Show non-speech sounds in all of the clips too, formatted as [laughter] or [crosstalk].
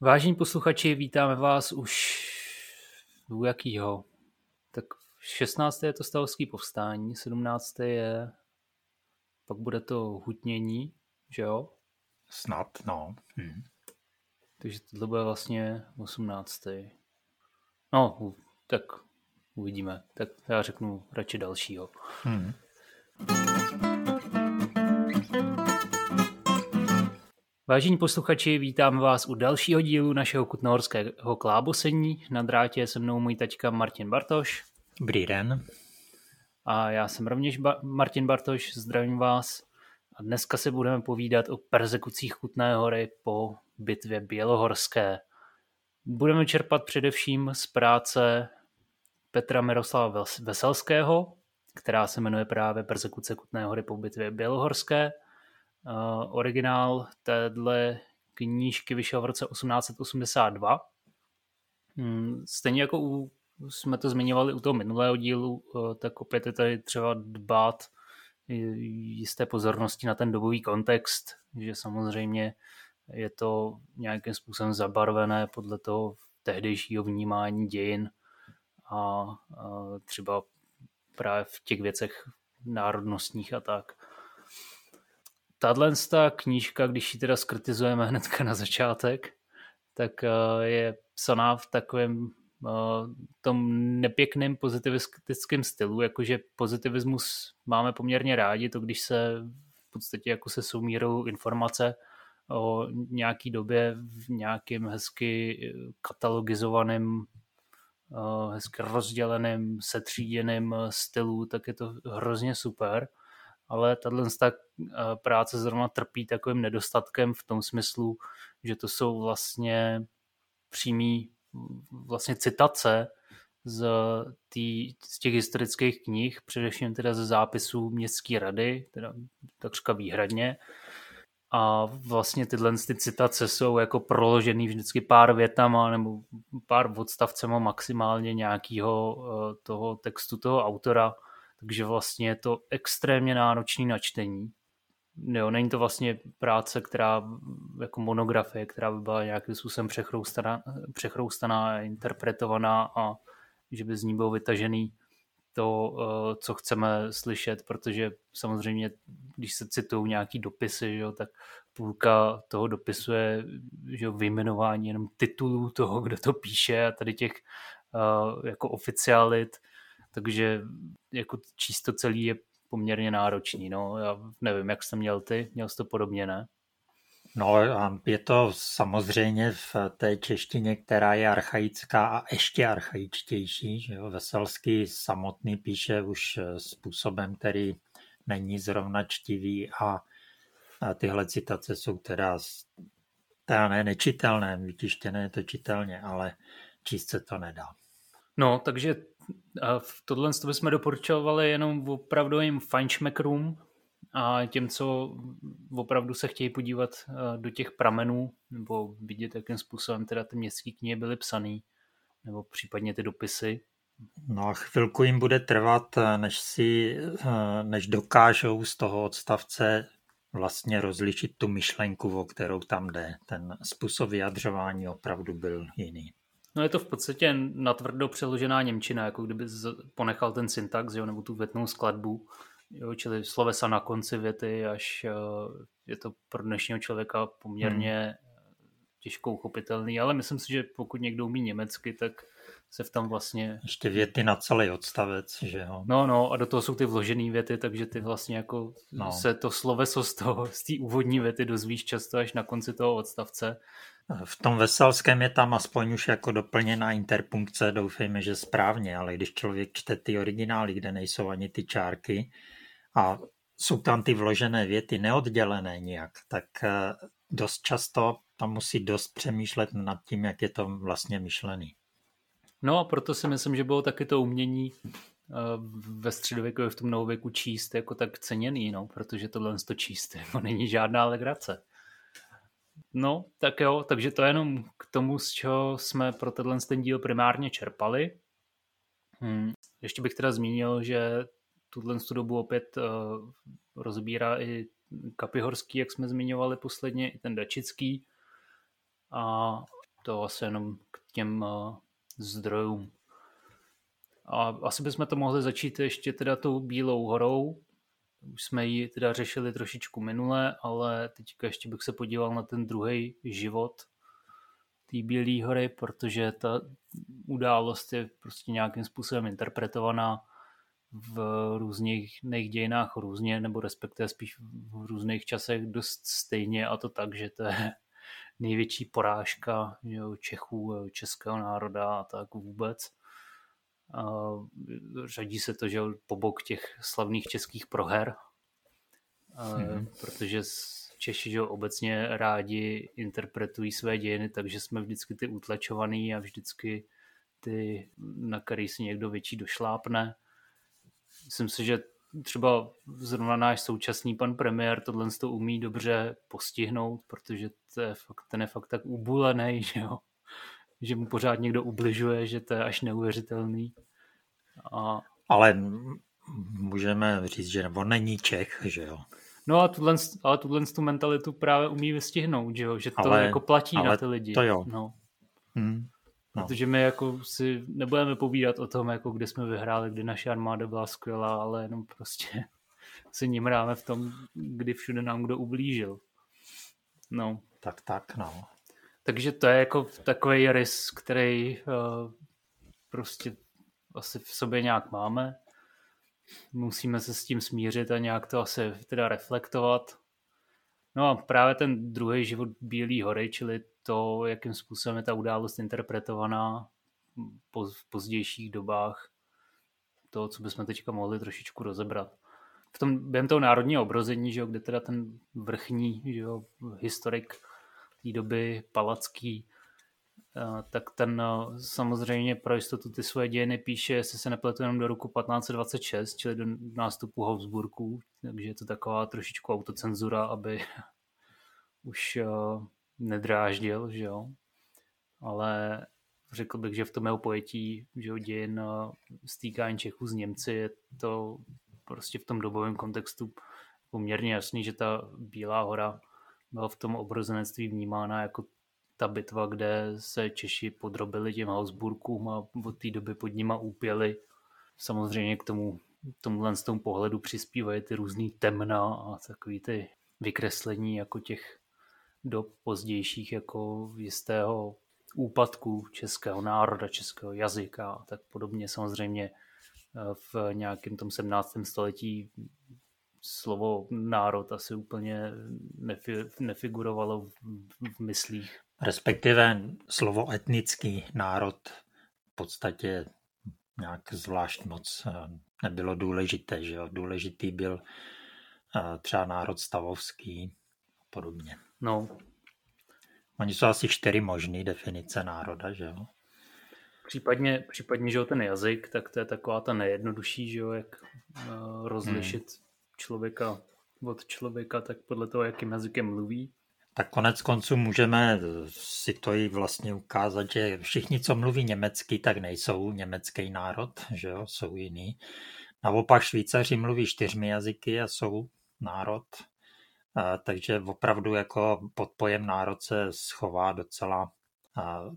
Vážení posluchači, vítáme vás už u jakýho? Tak 16. je to stavovský povstání, 17. je pak bude to hutnění, že jo? Snad, no. Hmm. Takže tohle bude vlastně 18. No, tak uvidíme. Tak já řeknu radši dalšího. Hmm. Vážení posluchači, vítám vás u dalšího dílu našeho kutnohorského klábosení. Na drátě je se mnou můj taťka Martin Bartoš. Dobrý den. A já jsem rovněž ba- Martin Bartoš, zdravím vás. A dneska se budeme povídat o persekucích Kutné hory po bitvě Bělohorské. Budeme čerpat především z práce Petra Miroslava Veselského, která se jmenuje právě Persekuce Kutné hory po bitvě Bělohorské – Uh, originál téhle knížky vyšel v roce 1882. Hmm, stejně jako u, jsme to zmiňovali u toho minulého dílu, uh, tak opět je tady třeba dbát jisté pozornosti na ten dobový kontext, že samozřejmě je to nějakým způsobem zabarvené podle toho tehdejšího vnímání dějin a, a třeba právě v těch věcech národnostních a tak tahle knížka, když ji teda skritizujeme hnedka na začátek, tak eh, je psaná v takovém eh, tom nepěkném pozitivistickém stylu, jakože pozitivismus máme poměrně rádi, to když se v podstatě jako se soumírou informace o nějaký době v nějakém hezky katalogizovaném eh, hezky rozděleném, setříděném stylu, tak je to hrozně super ale tahle eh, práce zrovna trpí takovým nedostatkem v tom smyslu, že to jsou vlastně přímý vlastně citace z, tý, z těch historických knih, především teda ze zápisů městské rady, teda takřka výhradně. A vlastně tyhle ty citace jsou jako proložený vždycky pár větama nebo pár odstavcema maximálně nějakého eh, toho textu toho autora, takže vlastně je to extrémně náročný na čtení. Jo, není to vlastně práce, která jako monografie, která by byla nějakým způsobem přechroustaná, přechroustaná interpretovaná a že by z ní byl vytažený to, eh, co chceme slyšet, protože samozřejmě, když se citují nějaký dopisy, že jo, tak půlka toho dopisu je že jo, vyjmenování jenom titulů toho, kdo to píše a tady těch uh, jako oficialit takže jako číst to celý je poměrně náročný. No. Já nevím, jak jsi měl ty, měl jsi to podobně, ne? No je to samozřejmě v té češtině, která je archaická a ještě archaičtější. Že jo? Veselský samotný píše už způsobem, který není zrovna čtivý a, a tyhle citace jsou teda, teda ne nečitelné, vytištěné je to čitelně, ale číst se to nedá. No, takže v tohle bychom doporučovali jenom opravdovým fajnšmekrům a těm, co opravdu se chtějí podívat eh, do těch pramenů nebo vidět, jakým způsobem teda ty městské knihy byly psané nebo případně ty dopisy. No a chvilku jim bude trvat, eh, než si, eh, než dokážou z toho odstavce vlastně rozlišit tu myšlenku, o kterou tam jde. Ten způsob vyjadřování opravdu byl jiný. No je to v podstatě natvrdo přeložená Němčina, jako kdyby ponechal ten syntax, jo, nebo tu větnou skladbu, jo, čili slovesa na konci věty, až eh, je to pro dnešního člověka poměrně hmm. těžko uchopitelný, ale myslím si, že pokud někdo umí německy, tak se v tom vlastně... Ještě věty na celý odstavec, že jo? No, no, a do toho jsou ty vložené věty, takže ty vlastně jako no. se to sloveso z toho, z té úvodní věty dozvíš často až na konci toho odstavce v tom Veselském je tam aspoň už jako doplněná interpunkce, doufejme, že správně, ale když člověk čte ty originály, kde nejsou ani ty čárky a jsou tam ty vložené věty neoddělené nijak, tak eh, dost často tam musí dost přemýšlet nad tím, jak je to vlastně myšlený. No a proto si myslím, že bylo taky to umění eh, ve středověku v tom novověku číst jako tak ceněný, no, protože tohle to číst jako není žádná legrace. No, tak jo, takže to je jenom k tomu, z čeho jsme pro tenhle ten díl primárně čerpali. Hmm. Ještě bych teda zmínil, že tuhle dobu opět uh, rozbírá i Kapihorský, jak jsme zmiňovali posledně, i ten Dačický. A To asi jenom k těm uh, zdrojům. A asi bychom to mohli začít ještě teda tou Bílou horou. Už jsme ji teda řešili trošičku minule, ale teďka ještě bych se podíval na ten druhý život té Bílé hory, protože ta událost je prostě nějakým způsobem interpretovaná v různých dějinách různě, nebo respektive spíš v různých časech dost stejně a to tak, že to je [laughs] největší porážka jo, Čechů, českého národa a tak vůbec. Řadí se to, že po bok těch slavných českých proher, mm-hmm. protože Češi že obecně rádi interpretují své dějiny, takže jsme vždycky ty utlačovaný a vždycky ty, na který si někdo větší došlápne. Myslím si, že třeba zrovna náš současný pan premiér tohle to umí dobře postihnout, protože to je fakt, ten je fakt tak ubulený, že jo? Že mu pořád někdo ubližuje, že to je až neuvěřitelný. A... Ale můžeme říct, že nebo není Čech, že jo? No a tuhle, ale tuhle tu mentalitu právě umí vystihnout, že, jo? že to ale, jako platí ale na ty lidi. To jo. No. Hmm. No. Protože my jako si nebudeme povídat o tom, jako kde jsme vyhráli, kdy naše armáda byla skvělá, ale jenom prostě [laughs] si ním ráme v tom, kdy všude nám kdo ublížil. No. Tak, tak, no. Takže to je jako takový rys, který uh, prostě asi v sobě nějak máme. Musíme se s tím smířit a nějak to asi teda reflektovat. No a právě ten druhý život Bílý hory, čili to, jakým způsobem je ta událost interpretovaná v pozdějších dobách, to, co bychom teďka mohli trošičku rozebrat. V tom, během toho národního obrození, že jo, kde teda ten vrchní že jo, historik té doby, Palacký, eh, tak ten eh, samozřejmě pro jistotu ty svoje dějiny píše, jestli se nepletu jenom do roku 1526, čili do nástupu Habsburků, takže je to taková trošičku autocenzura, aby [laughs] už eh, nedráždil, že jo. Ale řekl bych, že v tom jeho pojetí že jo, dějin stýkání Čechů s Němci je to prostě v tom dobovém kontextu poměrně jasný, že ta Bílá hora byla v tom obrozenectví vnímána jako ta bitva, kde se Češi podrobili těm Habsburkům a od té doby pod nima úpěli. Samozřejmě k tomu tomuhle z tomu pohledu přispívají ty různý temna a takový ty vykreslení jako těch dob pozdějších jako jistého úpadku českého národa, českého jazyka a tak podobně. Samozřejmě eh, v nějakém tom 17. století slovo národ asi úplně nefi, nefigurovalo v, v myslích. Respektive slovo etnický národ v podstatě nějak zvlášť moc eh, nebylo důležité. Že jo? Důležitý byl eh, třeba národ stavovský a podobně. No. Oni jsou asi čtyři možné definice národa, že jo? Případně, případně, že jo, ten jazyk, tak to je taková ta nejjednodušší, že jo, jak uh, rozlišit hmm. Člověka od člověka, tak podle toho, jakým jazykem mluví. Tak konec konců můžeme si to i vlastně ukázat, že všichni, co mluví německy, tak nejsou německý národ, že jo, jsou jiný. Naopak Švýcaři mluví čtyřmi jazyky a jsou národ takže opravdu jako pod pojem národ se schová docela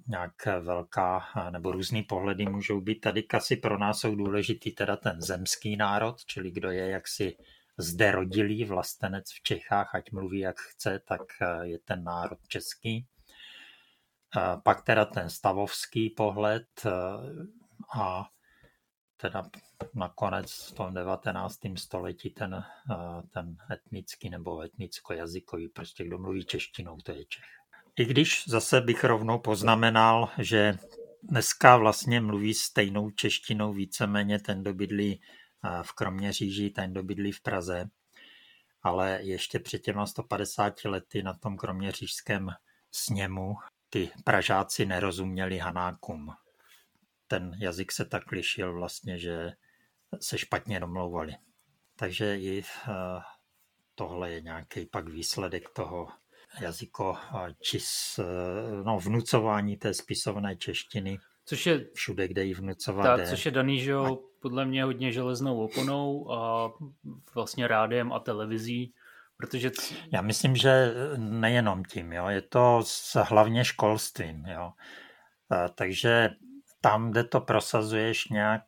nějak velká, nebo různý pohledy můžou být. Tady kasi pro nás jsou důležitý teda ten zemský národ, čili kdo je jaksi zde rodilý vlastenec v Čechách, ať mluví jak chce, tak je ten národ český. Pak teda ten stavovský pohled a teda nakonec v tom 19. století ten, eh, ten etnický nebo etnicko-jazykový, prostě kdo mluví češtinou, to je Čech. I když zase bych rovnou poznamenal, že dneska vlastně mluví stejnou češtinou víceméně ten, kdo bydlí eh, v Kroměříži, ten, kdo bydlí v Praze, ale ještě před těma 150 lety na tom kroměřížském sněmu ty Pražáci nerozuměli Hanákům ten jazyk se tak lišil vlastně, že se špatně domlouvali. Takže i eh, tohle je nějaký pak výsledek toho jazyko čis, eh, no, vnucování té spisovné češtiny. Což je všude, kde ji vnucovat tak, Což je daný, že podle mě hodně železnou oponou a vlastně rádiem a televizí, Protože... Já myslím, že nejenom tím, jo. je to s hlavně školstvím. Jo. Takže tam, kde to prosazuješ nějak,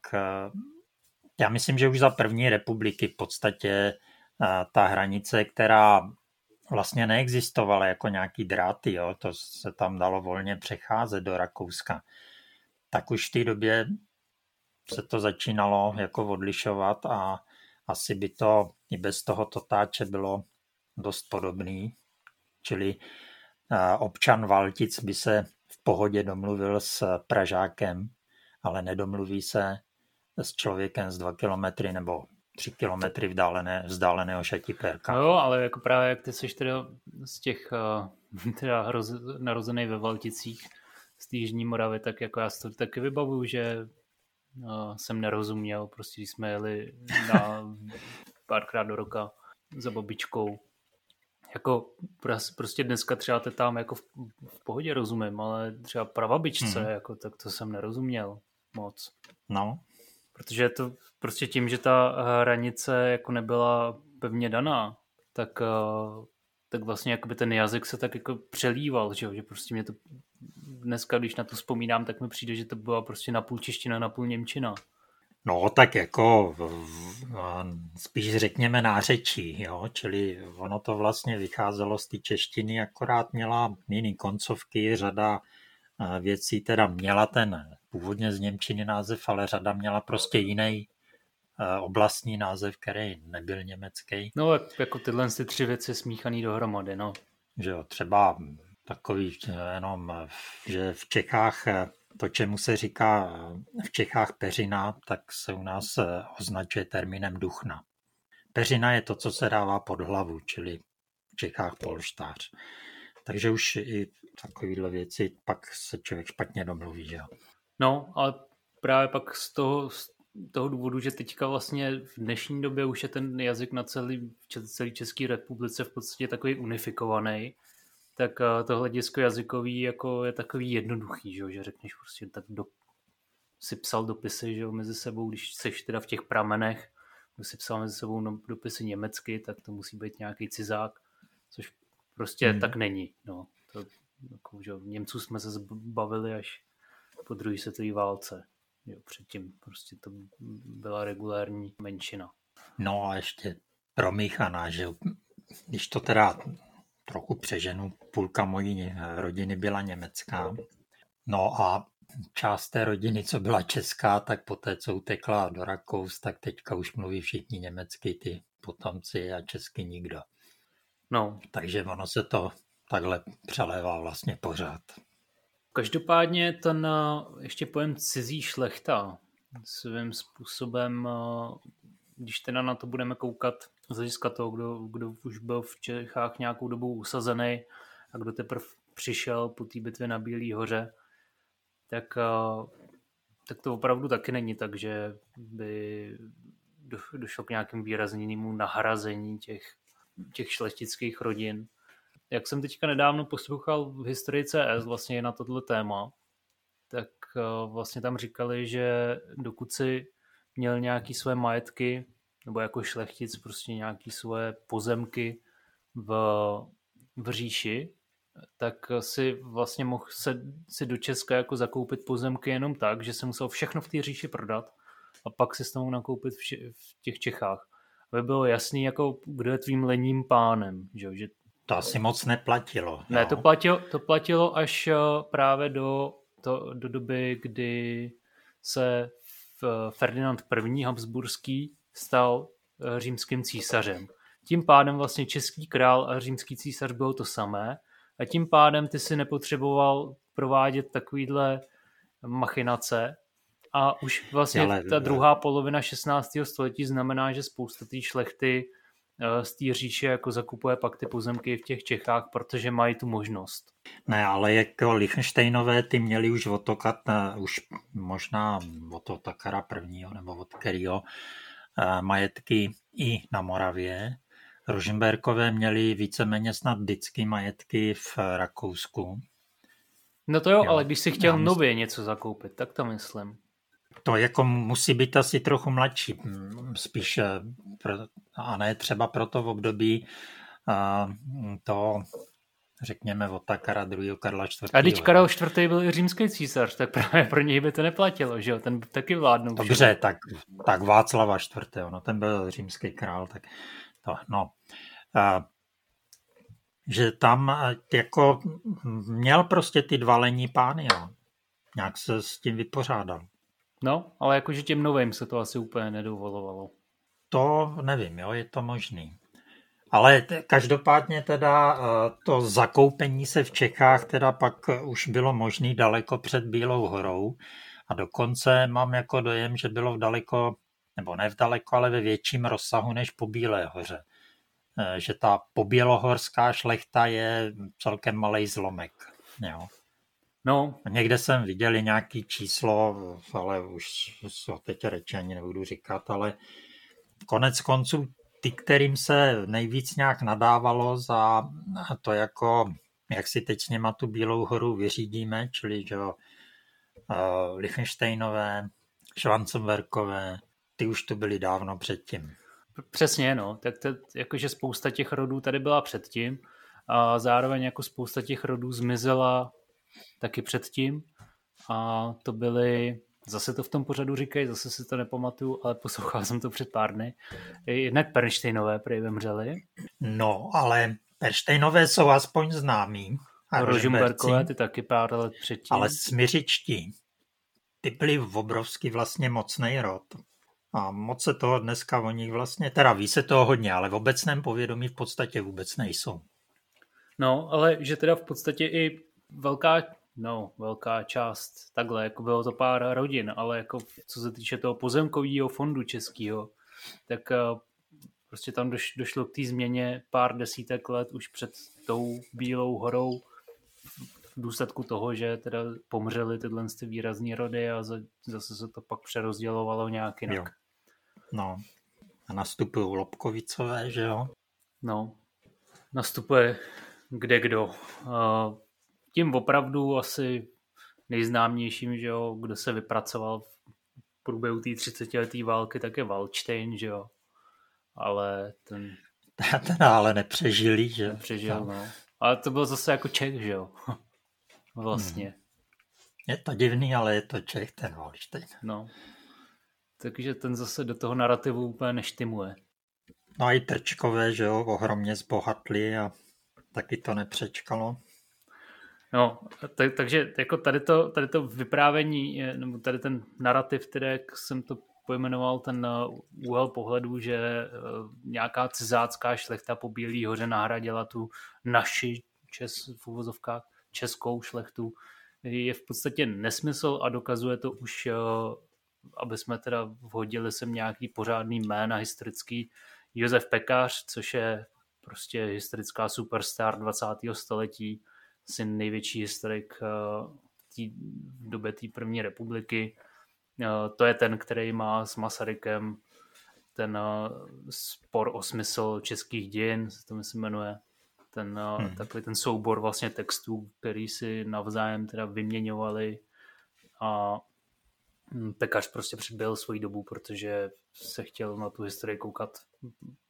já myslím, že už za první republiky v podstatě ta hranice, která vlastně neexistovala jako nějaký dráty, jo, to se tam dalo volně přecházet do Rakouska, tak už v té době se to začínalo jako odlišovat a asi by to i bez toho totáče bylo dost podobný. Čili občan Valtic by se v pohodě domluvil s Pražákem, ale nedomluví se s člověkem z dva kilometry nebo tři kilometry vzdálené, vzdáleného šatipérka. No jo, ale jako právě jak ty jsi teda z těch, [laughs] teda narozený ve Valticích, z té Jižní Moravy, tak jako já si to taky vybavuju, že jsem nerozuměl, prostě když jsme jeli na [laughs] párkrát do roka za babičkou. Jako prostě dneska třeba te tam jako v, v pohodě rozumím, ale třeba pravabičce, hmm. jako, tak to jsem nerozuměl moc. No. Protože to prostě tím, že ta hranice jako nebyla pevně daná, tak, tak vlastně jakoby ten jazyk se tak jako přelíval, že, že prostě mě to dneska, když na to vzpomínám, tak mi přijde, že to byla prostě napůl čeština, napůl němčina. No tak jako spíš řekněme nářečí, jo? čili ono to vlastně vycházelo z té češtiny, akorát měla jiný koncovky, řada věcí teda měla ten původně z Němčiny název, ale řada měla prostě jiný oblastní název, který nebyl německý. No jako tyhle ty tři věci smíchaný dohromady, no. Že jo, třeba takový jenom, že v Čechách to, čemu se říká v Čechách peřina, tak se u nás označuje termínem duchna. Peřina je to, co se dává pod hlavu, čili v Čechách polštář. Takže už i takovéhle věci pak se člověk špatně domluví. Že? No, ale právě pak z toho, z toho důvodu, že teďka vlastně v dnešní době už je ten jazyk na celý, celý České republice v podstatě takový unifikovaný, tak eh, to hledisko jazykový jako je takový jednoduchý, že, že řekneš prostě tak do, si psal dopisy že mezi sebou, když seš teda v těch pramenech, kdo si psal mezi sebou no, dopisy německy, tak to musí být nějaký cizák, což prostě hmm. tak není. No. To, jako, že Němců jsme se zbavili až po druhé světové válce. Jo, předtím prostě to byla regulární menšina. No a ještě promíchaná, že když to teda trochu přeženu, půlka mojí rodiny byla německá. No a část té rodiny, co byla česká, tak poté, co utekla do Rakous, tak teďka už mluví všichni německy, ty potomci a česky nikdo. No. Takže ono se to takhle přelévá vlastně pořád. Každopádně ten eh, ještě pojem cizí šlechta svým způsobem, eh, když teda na to budeme koukat z hlediska toho, kdo, kdo už byl v Čechách nějakou dobu usazený a kdo teprve přišel po té bitvě na Bílý hoře, tak, eh, tak to opravdu taky není tak, že by došlo k nějakým výrazněnému nahrazení těch, těch šlechtických rodin jak jsem teďka nedávno poslouchal v historii CS vlastně na tohle téma, tak eh, vlastně tam říkali, že dokud si měl nějaký své majetky, nebo jako šlechtic prostě nějaký své pozemky v, v říši, tak si vlastně mohl se, si do Česka jako zakoupit pozemky jenom tak, že se musel všechno v té říši prodat a pak si s tomu nakoupit v, v těch Čechách. Aby bylo jasný, jako kdo je tvým lenním pánem, že, že to asi moc neplatilo. Ne, to platilo, to platilo až eh, právě do, to, do doby, kdy se Ferdinand I. Habsburský stal eh, římským císařem. Tím pádem vlastně český král a římský císař bylo to samé a tím pádem ty si nepotřeboval provádět takovýhle machinace a už vlastně Ale, ta druhá polovina 16. století znamená, že spousta té šlechty Eh, z té říše jako zakupuje pak ty pozemky v těch Čechách, protože mají tu možnost. Ne, ale jako Lichtensteinové ty měli už otokat, už možná od Otakara prvního nebo od kterého eh, majetky i na Moravě. Rožemberkové měli víceméně snad vždycky majetky v Rakousku. No to jo, jo. ale když si chtěl myslím... nově něco zakoupit, tak to myslím. To jako musí být asi trochu mladší, spíš a ne třeba proto v období, to řekněme od Takara druhého Karla IV. A když Karel IV. byl i římský císař, tak právě pro něj by to neplatilo, že jo? Ten taky vládnul. Dobře, tak, tak Václava IV. No, ten byl římský král, tak to, no. A, že tam jako měl prostě ty dva lení pány, jo. Nějak se s tím vypořádal. No, ale jakože těm novým se to asi úplně nedovolovalo. To nevím, jo, je to možný. Ale t- každopádně teda eh, to zakoupení se v Čechách teda pak už bylo možné daleko před Bílou horou a dokonce mám jako dojem, že bylo v daleko, nebo ne v daleko, ale ve větším rozsahu než po Bílé hoře. Eh, že ta pobělohorská šlechta je celkem malý zlomek. Jo. No. Někde jsem viděl nějaký číslo, ale už to teď reči ani nebudu říkat, ale konec konců ty, kterým se nejvíc nějak nadávalo za to jako, jak si teď s něma tu Bílou horu vyřídíme, čili že uh, Lichtensteinové, Schwanzenberkové, ty už tu byli dávno předtím. Přesně, no. Tak to, jakože spousta těch rodů tady byla předtím a zároveň jako spousta těch rodů zmizela taky předtím a to byly Zase to v tom pořadu říkají, zase si to nepamatuju, ale poslouchal jsem to před pár dny. Jednak Pernštejnové prý vymřeli. No, ale Pernštejnové jsou aspoň známí. A Rožumberkové ty taky pár let předtím. Ale smyřičtí, ty byli obrovský vlastně mocný rod. A moc se toho dneska o nich vlastně, teda ví se toho hodně, ale v obecném povědomí v podstatě vůbec nejsou. No, ale že teda v podstatě i velká No, velká část. Takhle, jako bylo to pár rodin, ale jako co se týče toho pozemkového fondu českého, tak uh, prostě tam doš, došlo k té změně pár desítek let už před tou Bílou horou v důsledku toho, že teda pomřely tyhle ty výrazné rody a zase se to pak přerozdělovalo nějak jinak. Jo. No. A nastupují Lobkovicové, že jo? No. Nastupuje kde kdo. Uh, tím opravdu asi nejznámějším, že jo, kdo se vypracoval v průběhu té 30 leté války, tak je Waldstein, že jo. Ale ten... [laughs] ten ale nepřežili, že? Nepřežil, no. no. Ale to byl zase jako Čech, že jo. [laughs] vlastně. Hmm. Je to divný, ale je to Čech, ten Waldstein. No. Takže ten zase do toho narrativu úplně neštimuje. No a i Trčkové, že jo, ohromně zbohatli a taky to nepřečkalo. No, tak, takže jako tady to, tady to vyprávění, nebo tady ten narrativ, který jak jsem to pojmenoval, ten uh, úhel pohledu, že uh, nějaká cizácká šlechta po Bílý hoře nahradila tu naši čes, v uvozovkách českou šlechtu, je v podstatě nesmysl a dokazuje to už, uh, aby jsme teda vhodili sem nějaký pořádný jména historický, Josef Pekař, což je prostě historická superstar 20. století, asi největší historik eh, v době té první republiky. Eh, to je ten, který má s Masarykem ten eh, spor o smysl českých dějin, se to myslím jmenuje. Ten, hmm. takový ten soubor vlastně textů, který si navzájem teda vyměňovali a hm, Pekař prostě přibyl svoji dobu, protože se chtěl na tu historii koukat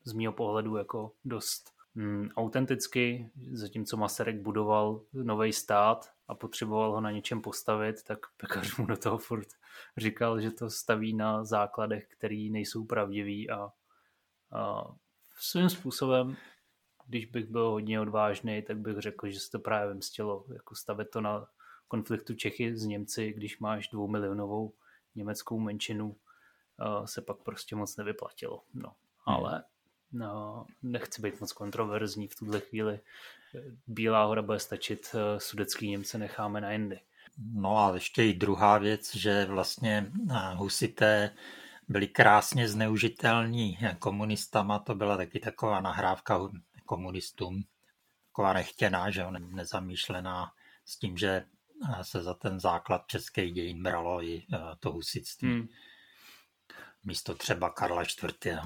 z mého pohledu jako dost mm, autenticky, zatímco Masaryk budoval nový stát a potřeboval ho na něčem postavit, tak Pekař mu do toho furt říkal, že to staví na základech, který nejsou pravdivý a, a svým způsobem, když bych byl hodně odvážný, tak bych řekl, že se to právě vymstilo, jako stavit to na konfliktu Čechy s Němci, když máš dvoumilionovou německou menšinu, se pak prostě moc nevyplatilo. No, ale No, nechci být moc kontroverzní v tuhle chvíli. Bílá hora bude stačit, eh, sudecký Němce necháme na jindy. No a ještě i druhá věc, že vlastně eh, husité byli krásně zneužitelní komunistama, to byla taky taková nahrávka komunistům, taková nechtěná, že nezamýšlená s tím, že eh, se za ten základ české dějin bralo i to husitství. Hmm. Místo třeba Karla IV.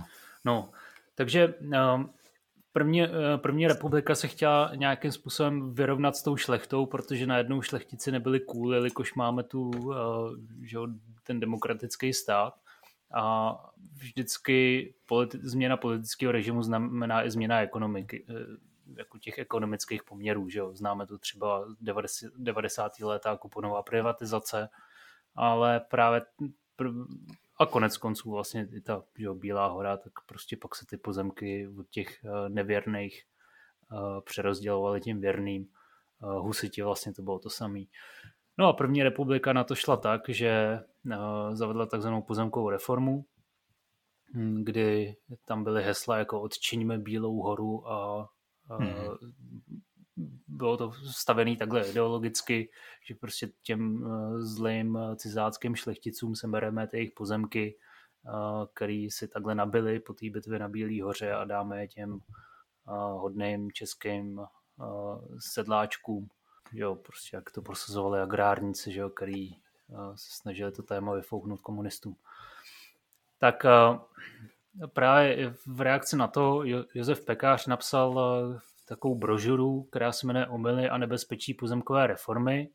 No, takže ehm, první, eh, první republika se chtěla nějakým způsobem vyrovnat s tou šlechtou, protože najednou šlechtici nebyli cool, jelikož máme tu, eh, že, ten demokratický stát. a vždycky politi- změna politického režimu znamená i změna ekonomiky, eh, jako těch ekonomických poměrů. Že jo? Známe to třeba 90. 90. léta kuponová privatizace, ale právě a konec konců vlastně i ta jo, Bílá hora, tak prostě pak se ty pozemky od těch eh, nevěrných uh, přerozdělovaly tím věrným. Uh, husiti vlastně to bylo to samé. No a první republika na to šla tak, že zavedla takzvanou pozemkovou reformu, hm, kdy tam byly hesla jako odčiňme Bílou horu a hmm. Bylo to stavený takhle ideologicky, že prostě těm zlým cizáckým šlechticům se bereme ty jejich pozemky, který si takhle nabili po té bitvě na Bílý hoře a dáme je těm hodným českým sedláčkům jo, prostě jak to prosazovali agrárníci, že jo, který se snažili to téma vyfouknout komunistům. Tak právě v reakci na to Josef Pekář napsal takovou brožuru, která se jmenuje Omily a nebezpečí pozemkové reformy.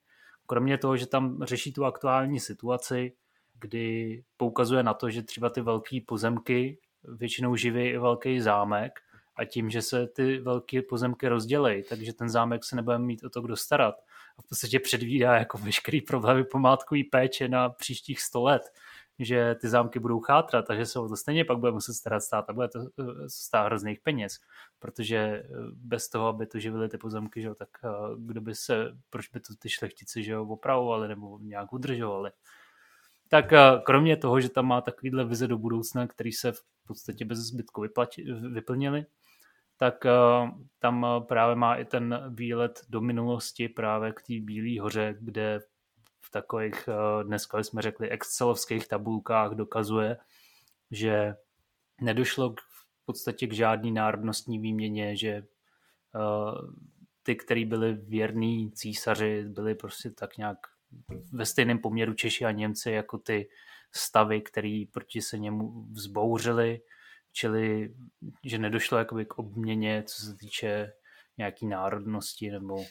Kromě toho, že tam řeší tu aktuální situaci, kdy poukazuje na to, že třeba ty velké pozemky většinou živí i velký zámek a tím, že se ty velké pozemky rozdělejí, takže ten zámek se nebude mít o to kdo starat. A v podstatě předvídá jako veškerý problémy pomátkové péče na příštích 100 let, že ty zámky budou chátrat a že se o to stejně pak bude muset starat stát a bude to eh, stát hrozných peněz, protože eh, bez toho, aby to živili ty pozemky, že, tak eh, kdo by se, proč by to ty šlechtici že, opravovali nebo nějak udržovali. Tak kromě toho, že tam má takovýhle vize do budoucna, který se v podstatě bez zbytku vyplati, vyplnili, tak tam právě má i ten výlet do minulosti právě k té Bílé hoře, kde v takových, uh, dneska jsme řekli, excelovských tabulkách dokazuje, že nedošlo k, v podstatě k žádný národnostní výměně, že ty, kteří byli věrní císaři, byli prostě tak nějak ve stejném poměru Češi a Němci jako ty stavy, který proti se němu vzbouřili čili že nedošlo jakoby k obměně, co se týče nějaký národnosti, nebo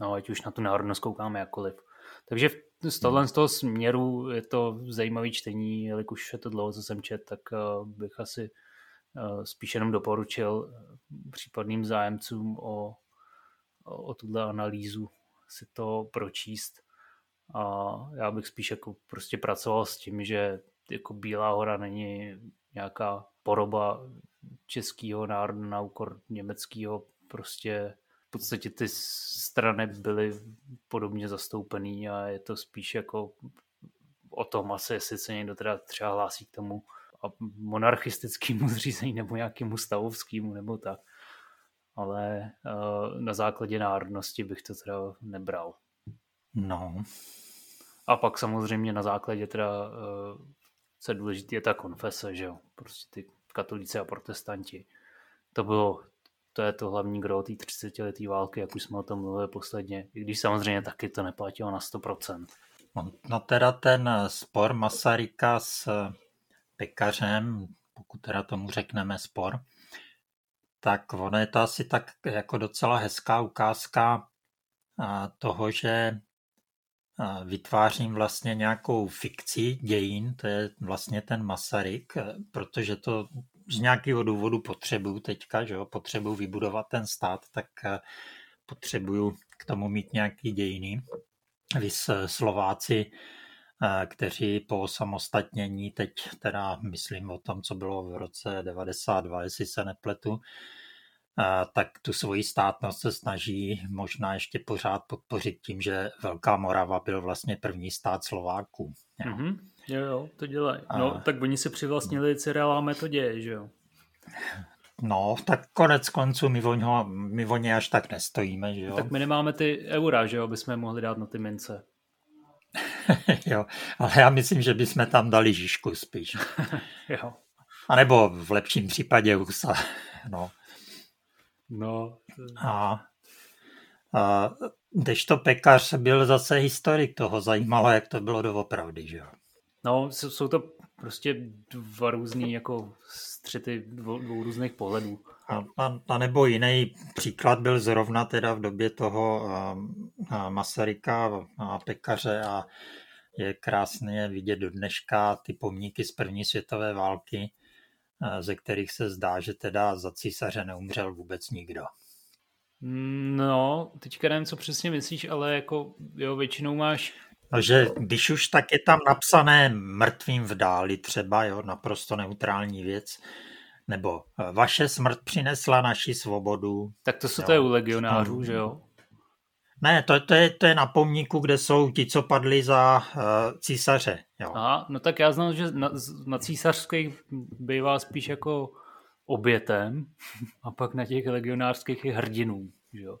no, ať už na tu národnost koukáme jakkoliv. Takže z tohle z toho směru je to zajímavý čtení, jelikož je to dlouho, co jsem čet, tak uh, bych asi uh, spíš jenom doporučil případným zájemcům o, o, o tuhle analýzu si to pročíst. A já bych spíš jako prostě pracoval s tím, že jako Bílá hora není nějaká poroba českého národa na úkor německého prostě v podstatě ty strany byly podobně zastoupený a je to spíš jako o tom asi, jestli se někdo teda třeba hlásí k tomu a monarchistickému [laughs] zřízení nebo nějakému stavovskému nebo tak. Ale uh, na základě národnosti bych to teda nebral. No. A pak samozřejmě na základě teda, uh, co je důležité, je ta konfese, že jo. Prostě ty katolíci a protestanti. To bylo, to je to hlavní gro té 30 leté války, jak už jsme o tom mluvili posledně, i když samozřejmě taky to neplatilo na 100%. No, no teda ten spor Masaryka s pekařem, pokud teda tomu řekneme spor, tak ono je to asi tak jako docela hezká ukázka toho, že vytvářím vlastně nějakou fikci dějin, to je vlastně ten Masaryk, protože to z nějakého důvodu potřebuju teďka, že jo, potřebuju vybudovat ten stát, tak eh, potřebuju k tomu mít nějaký dějiny. Eh, Slováci, eh, kteří po samostatnění, teď teda myslím o tom, co bylo v roce 92, jestli se nepletu, tak tu svoji státnost se snaží možná ještě pořád podpořit tím, že Velká Morava byl vlastně první stát Slováků. Mm-hmm. Jo, jo to dělají. No, a... tak oni si přivlastnili Cyrila metodě, že jo? No, tak konec konců my o, něho, my o ně až tak nestojíme, že jo? Tak my nemáme ty eura, že jo, aby jsme mohli dát na ty mince. [laughs] jo, ale já myslím, že bychom tam dali Žižku spíš. [laughs] jo. A nebo v lepším případě USA, no. No. A, a to pekař byl zase historik toho, zajímalo, jak to bylo doopravdy, že jo? No, jsou to prostě dva různý jako střety dvou, dvou různých pohledů. A, a, a nebo jiný příklad byl zrovna teda v době toho a, a Masaryka a pekaře a je krásně vidět do dneška ty pomníky z první světové války, eh, ze kterých se zdá, že teda za císaře neumřel vůbec nikdo. No, teďka nevím, co přesně myslíš, ale jako jo, většinou máš... No, že když už tak je tam napsané mrtvým v dáli třeba, jo, naprosto neutrální věc, nebo eh, vaše smrt přinesla naši svobodu. Tak to jsou to je u legionářů, že jo? Ne, to, to, je, to je na pomníku, kde jsou ti, co padli za uh, císaře. Jo. Aha, no tak já znám, že na, na císařských bývá spíš jako obětem [laughs] a pak na těch legionářských je hrdinů. Že jo?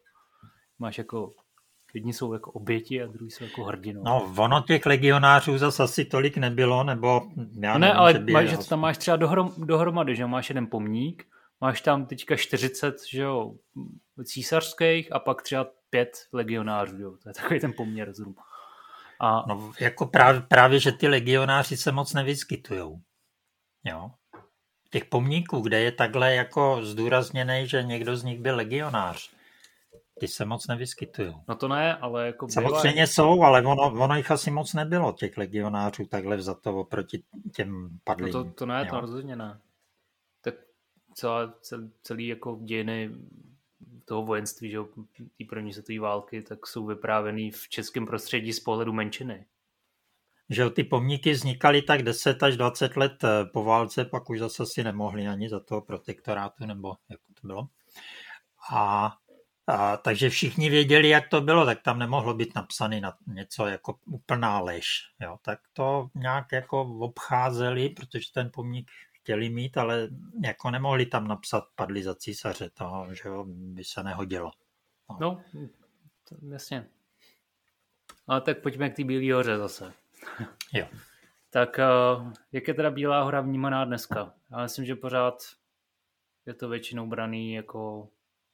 Máš jako jedni jsou jako oběti a druhý jsou jako hrdinou. No, ono těch legionářů zase asi tolik nebylo, nebo já no ne, nevím, ale že, máš, že to tam máš třeba dohrom, dohromady, že máš jeden pomník, máš tam teďka 40, že jo, císařských a pak třeba pět legionářů, jo. to je takový ten poměr zhruba. A... No, jako právě, právě, že ty legionáři se moc nevyskytujou. Jo. Těch pomníků, kde je takhle jako zdůrazněný, že někdo z nich byl legionář, ty se moc nevyskytují. No to ne, ale jako Samozřejmě bývají. jsou, ale ono, ono jich asi moc nebylo, těch legionářů takhle vzato oproti těm padlým. No to, to ne, jo. to rozhodně ne. Tak celá, cel, celý jako dějiny toho vojenství, že té první světové války, tak jsou vyprávěný v českém prostředí z pohledu menšiny. Že ty pomníky vznikaly tak 10 až 20 let eh, po válce, pak už zase si nemohli ani za toho protektorátu, nebo jak to bylo. A, a takže všichni věděli, jak to bylo, tak tam nemohlo být napsané na něco jako úplná lež. Jo. Tak to nějak jako obcházeli, protože ten pomník chtěli mít, ale jako nemohli tam napsat padli za císaře, to že jo, by se nehodilo. No, no to, jasně. Ale tak pojďme k té Bílé hoře zase. jo. [laughs] Tak uh, jak je teda Bílá hora vnímaná dneska? Já myslím, že pořád je to většinou braný jako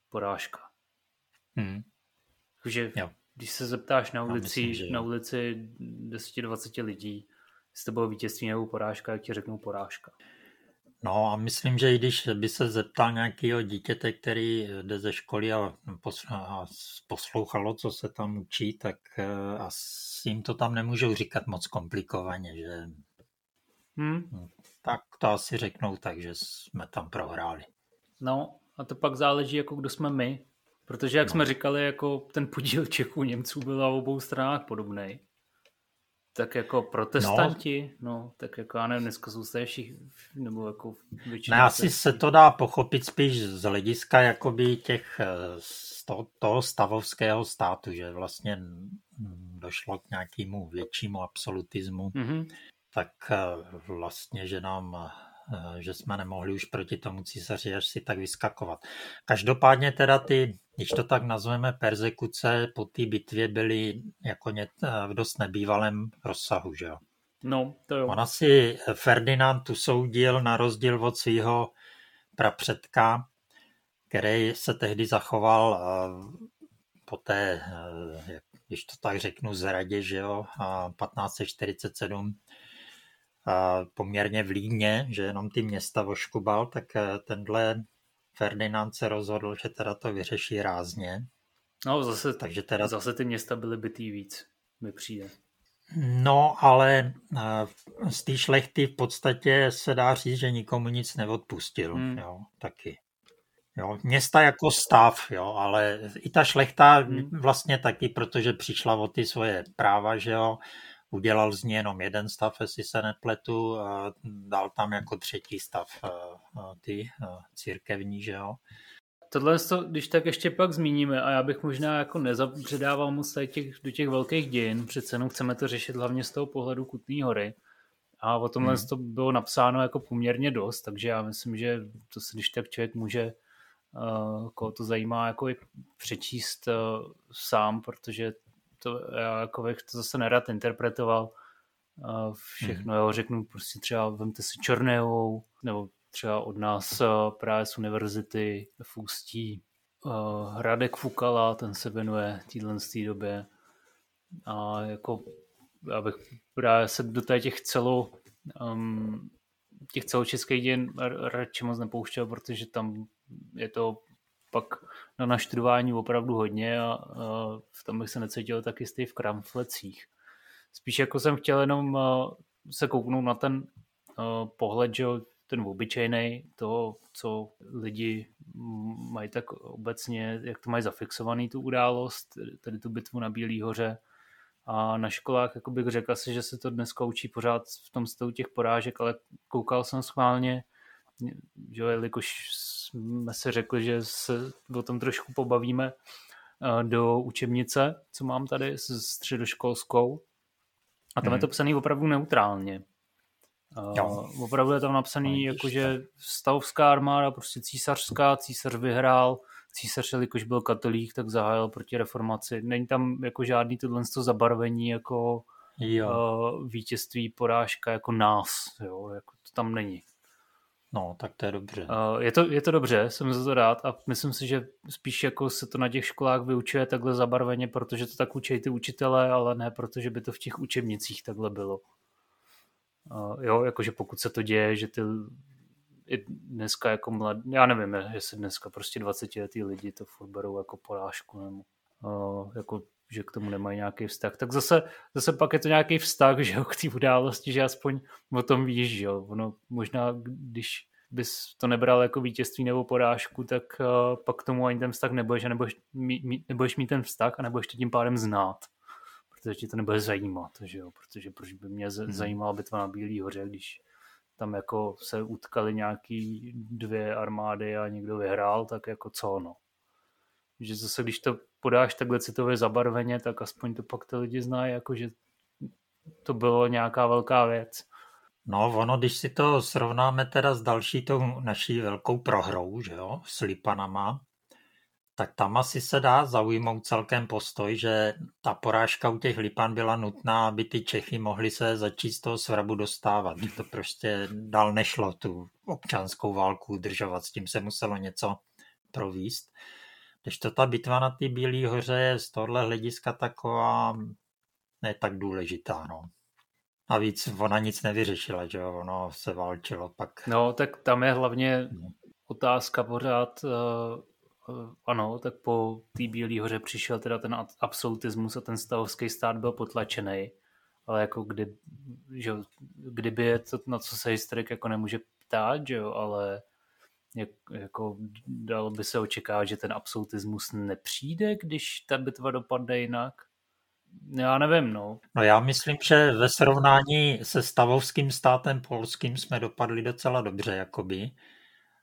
porážka. Hmm. Takže když se zeptáš na ulici, myslím, na ulici 10-20 lidí, jestli to bylo vítězství nebo porážka, jak ti řeknou porážka. No a myslím, že i když by se zeptal nějakého dítěte, který jde ze školy a poslouchalo, co se tam učí, tak eh, asi jim to tam nemůžou říkat moc komplikovaně, že hmm. tak to asi řeknou tak, že jsme tam prohráli. No a to pak záleží, jako kdo jsme my, protože jak no. jsme říkali, jako ten podíl Čechů, Němců byl na obou stranách podobný. Tak jako protestanti, no, no tak jako já nevím, dneska jsou se všichni, nebo jako většinou... Ne, asi se to dá pochopit spíš z hlediska jakoby těch eh, z toho, toho stavovského státu, že vlastně došlo k nějakému většímu absolutismu, mm-hmm. tak eh, vlastně, že nám že jsme nemohli už proti tomu císaři až si tak vyskakovat. Každopádně teda ty, když to tak nazveme, persekuce po té bitvě byly jako ně, eh, v dost nebývalém rozsahu, že jo? No, to jo. Ona si Ferdinand usoudil na rozdíl od svého prapředka, který se tehdy zachoval eh, po té, když to tak řeknu, zradě, že jo, 1547 poměrně v Líně, že jenom ty města voškubal, tak eh, tenhle Ferdinand se rozhodl, že teda to vyřeší rázně. No zase, Takže teda... zase ty města byly bytý víc, mi přijde. No, ale eh, z té šlechty v podstatě se dá říct, že nikomu nic neodpustil, hmm. jo, taky. Jo, města jako stav, jo, ale i ta šlechta hmm. vlastně taky, protože přišla o ty svoje práva, že jo, udělal z ní jenom jeden stav, jestli se nepletu, a dal tam jako třetí stav ty církevní, že jo. Tohle, když tak ještě pak zmíníme, a já bych možná jako nezapředával moc těch, do těch velkých dějin, přece jenom chceme to řešit hlavně z toho pohledu Kutní hory. A o tomhle hmm. to bylo napsáno jako poměrně dost, takže já myslím, že to si když tak člověk může, koho to zajímá, jako i přečíst sám, protože to já jako bych to zase nerad interpretoval všechno, hmm. jo, řeknu prostě třeba vemte si Černého, nebo třeba od nás právě z univerzity v Ústí uh, Radek Fukala, ten se věnuje téhle době a jako já bych právě se do těch celo um, těch celočeských dějin radši moc nepouštěl, protože tam je to pak na naštudování opravdu hodně a, a v tom bych se necítil tak jistý v kramflecích spíš jako jsem chtěl jenom se kouknout na ten pohled, že ten obyčejný, toho, co lidi mají tak obecně, jak to mají zafixovaný tu událost, tedy tu bitvu na Bílý hoře. A na školách, jako bych řekl si, že se to dnes učí pořád v tom stavu těch porážek, ale koukal jsem schválně, že jelikož jsme si řekli, že se o tom trošku pobavíme do učebnice, co mám tady s středoškolskou. A tam hmm. je to psané opravdu neutrálně. Jo. Uh, opravdu je tam napsaný, jakože stavská armáda, prostě císařská, císař vyhrál, císař, jelikož byl katolík, tak zahájil proti reformaci. Není tam jako žádný tohle zabarvení jako jo. Uh, vítězství, porážka jako nás, jo, jako to tam není. No, tak to je dobře. Uh, je, to, je to dobře, jsem za to rád a myslím si, že spíš jako se to na těch školách vyučuje takhle zabarveně, protože to tak učí ty učitelé, ale ne protože by to v těch učebnicích takhle bylo. Uh, jo, jakože pokud se to děje, že ty i dneska jako mlad, já nevím, jestli dneska prostě 20 letý lidi to furt berou jako porážku nebo uh, jako že k tomu nemají nějaký vztah. Tak zase, zase pak je to nějaký vztah, [laughs] že jo, k té události, že aspoň o tom víš, že jo. Ono možná, když bys to nebral jako vítězství nebo porážku, tak uh, pak k tomu ani ten vztah nebudeš, a nebudeš mít, nebudeš mít ten vztah a nebudeš tě tím pádem znát protože ti to nebude zajímat, že jo? protože proč by mě hmm. zajímala bitva na Bílý hoře, když tam jako se utkali nějaký dvě armády a někdo vyhrál, tak jako co no. Že zase, když to podáš takhle citově zabarveně, tak aspoň to pak ty lidi znají, jako že to bylo nějaká velká věc. No, ono, když si to srovnáme teda s další tou naší velkou prohrou, že jo, s Lipanama, tak tam asi se dá zaujmout celkem postoj, že ta porážka u těch Lipan byla nutná, aby ty Čechy mohli se začít z toho svrabu dostávat. To prostě dál nešlo tu občanskou válku udržovat, s tím se muselo něco províst. Když to ta bitva na té Bílé hoře je z tohle hlediska taková ne tak důležitá. No. A víc ona nic nevyřešila, že jo, ono se válčilo pak. No, tak tam je hlavně no. otázka pořád, uh Eh, ano, tak po té Bílé hoře přišel teda ten absolutismus a ten stavovský stát byl potlačený. Ale jako kdy, že, kdyby je to, na co se historik jako nemůže ptát, že jo, ale jako dalo by se očekávat, že ten absolutismus nepřijde, když ta bitva dopadne jinak. Já nevím, no. No já myslím, že ve srovnání se stavovským státem polským jsme dopadli docela dobře, jakoby.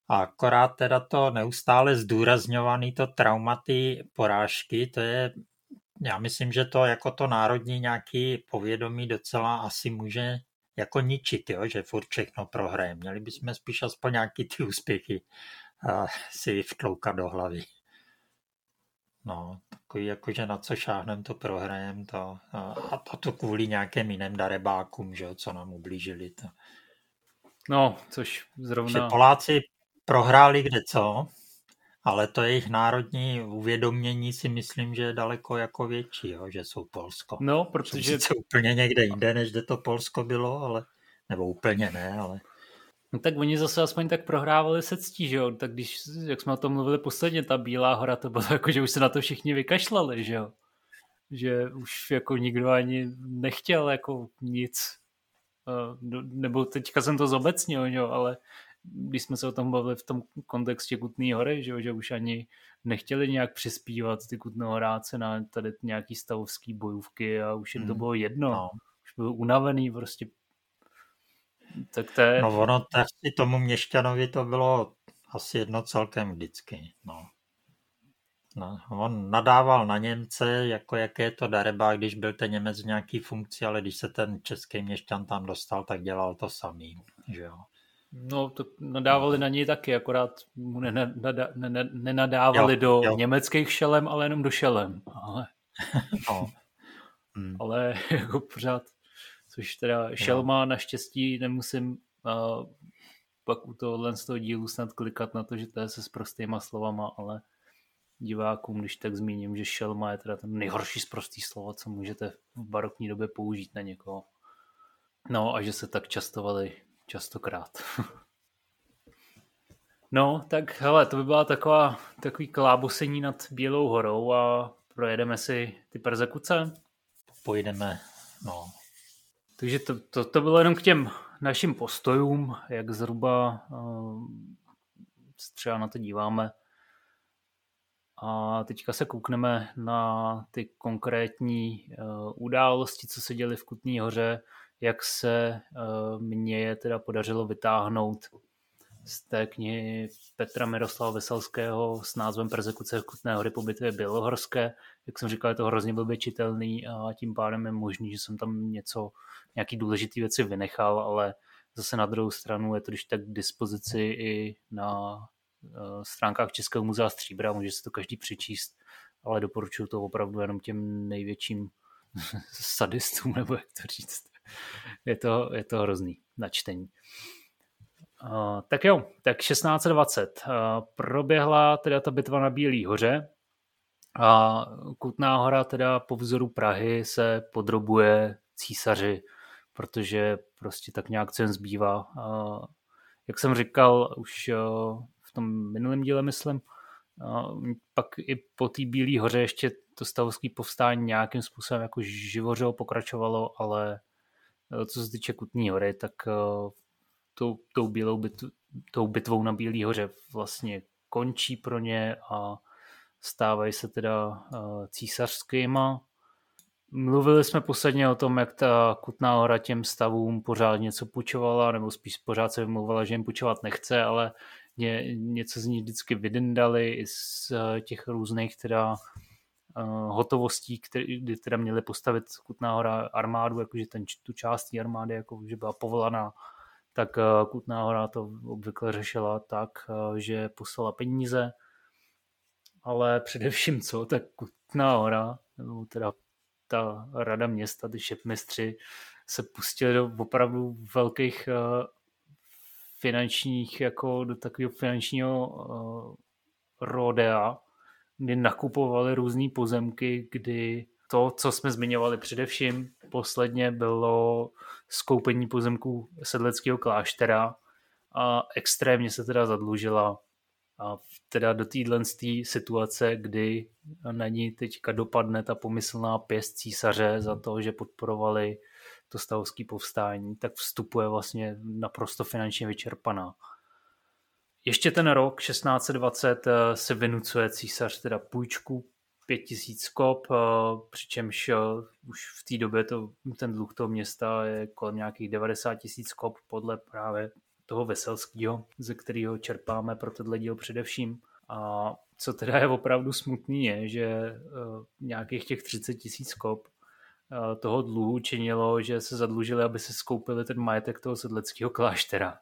A akorát teda to neustále zdůrazňovaný to traumaty porážky, to je, já myslím, že to jako to národní nějaký povědomí docela asi může jako ničit, jo? že furt všechno prohraje. Měli bychom spíš aspoň nějaký ty úspěchy a si vtloukat do hlavy. No, takový jako, že na co šáhnem, to prohrajem, to, a to, to kvůli nějakým jiným darebákům, že, co nám ublížili. To. No, což zrovna... Že Poláci prohráli kde co, ale to jejich národní uvědomění si myslím, že je daleko jako větší, jo, že jsou Polsko. No, protože... Jsou úplně někde jinde, než kde to Polsko bylo, ale... Nebo úplně ne, ale... No tak oni zase aspoň tak prohrávali se ctí, že jo? Tak když, jak jsme o tom mluvili posledně, ta Bílá hora, to bylo [laughs] jako, že už se na to všichni vykašlali, že jo? Že už jako nikdo ani nechtěl jako nic. Eh, nebo teďka jsem to zobecnil, jo, ale když jsme se o tom bavili v tom kontextu Kutné hory, že, že už ani nechtěli nějak přispívat ty Kutnohoráce na tady nějaký stavovský bojůvky a už jim to hmm. bylo jedno. No. Už byl unavený prostě. Tak to je... No ono si tomu měšťanovi to bylo asi jedno celkem vždycky. No. No, on nadával na Němce, jako jaké je to dareba, když byl ten Němec v nějaký funkci, ale když se ten český měšťan tam dostal, tak dělal to samý. Že jo? No, to nadávali na něj taky, akorát mu nenadávali jo, do jo. německých šelem, ale jenom do šelem. Ale, no. [laughs] hmm. ale jako pořád, což teda šelma jo. naštěstí nemusím uh, pak u tohohle z toho dílu snad klikat na to, že to je se s prostýma slovama, ale divákům, když tak zmíním, že šelma je teda ten nejhorší z prostý slovo, co můžete v barokní době použít na někoho. No a že se tak častovali častokrát. [laughs] no, tak hele, to by byla taková, takový klábosení nad Bílou horou a projedeme si ty persekuce. Pojedeme, no, Takže to, to, to bylo jenom k těm našim postojům, jak zhruba uh, třeba na to díváme. A teďka se koukneme na ty konkrétní uh, události, co se děly v Kutní hoře, jak se uh, mně je teda podařilo vytáhnout z té knihy Petra Miroslava Veselského s názvem Persekuce Kutné hory po bitvě Bělohorské. Jak jsem říkal, je to hrozně blbě čitelný a tím pádem je možný, že jsem tam něco, nějaký důležitý věci vynechal, ale zase na druhou stranu je to když tak k dispozici i na uh, stránkách Českého muzea Stříbra, může se to každý přečíst, ale doporučuji to opravdu jenom těm největším [laughs] sadistům, nebo jak to říct. [laughs] Je to, je to hrozný na čtení. Uh, tak jo, tak 1620. Uh, proběhla teda ta bitva na Bílý hoře a Kutná hora teda po vzoru Prahy se podrobuje císaři, protože prostě tak nějak cen zbývá. Uh, jak jsem říkal už uh, v tom minulém díle, myslím, uh, pak i po té Bílé hoře ještě to stavovské povstání nějakým způsobem jako živořilo, pokračovalo, ale co se týče Kutní hory, tak tou, tou, bílou bit, tou bitvou na Bílý hoře vlastně končí pro ně a stávají se teda uh, císařskýma. Mluvili jsme posledně o tom, jak ta Kutná hora těm stavům pořád něco pučovala, nebo spíš pořád se vymlouvala, že jim pučovat nechce, ale ně, něco z ní vždycky vydendali i z těch různých teda hotovostí, které, kdy teda měli postavit Kutná hora armádu, jakože ten, tu část armády jako, že byla povolaná tak eh, Kutná hora to obvykle řešila tak, eh, že poslala peníze, ale především co, tak Kutná hora, nebo teda ta rada města, ty šepmistři, se pustili do opravdu velkých eh, finančních, jako do takového finančního rodea, kdy nakupovali různé pozemky, kdy to, co jsme zmiňovali především, posledně bylo skoupení pozemků sedleckého kláštera a extrémně se teda zadlužila a teda do téhle situace, kdy na ní teďka dopadne ta pomyslná pěst císaře za to, že podporovali to stavovské povstání, tak vstupuje vlastně naprosto finančně vyčerpaná. Ještě ten rok 1620 eh, se vynucuje císař teda půjčku 5000 kop, eh, přičemž eh, už v té době to, ten dluh toho města je kolem nějakých 90 tisíc kop podle právě toho Veselského, ze kterého čerpáme pro tenhle díl především. A co teda je opravdu smutný je, že nějakých těch 30 tisíc kop toho dluhu činilo, že se zadlužili, aby se skoupili ten majetek toho sedleckého kláštera.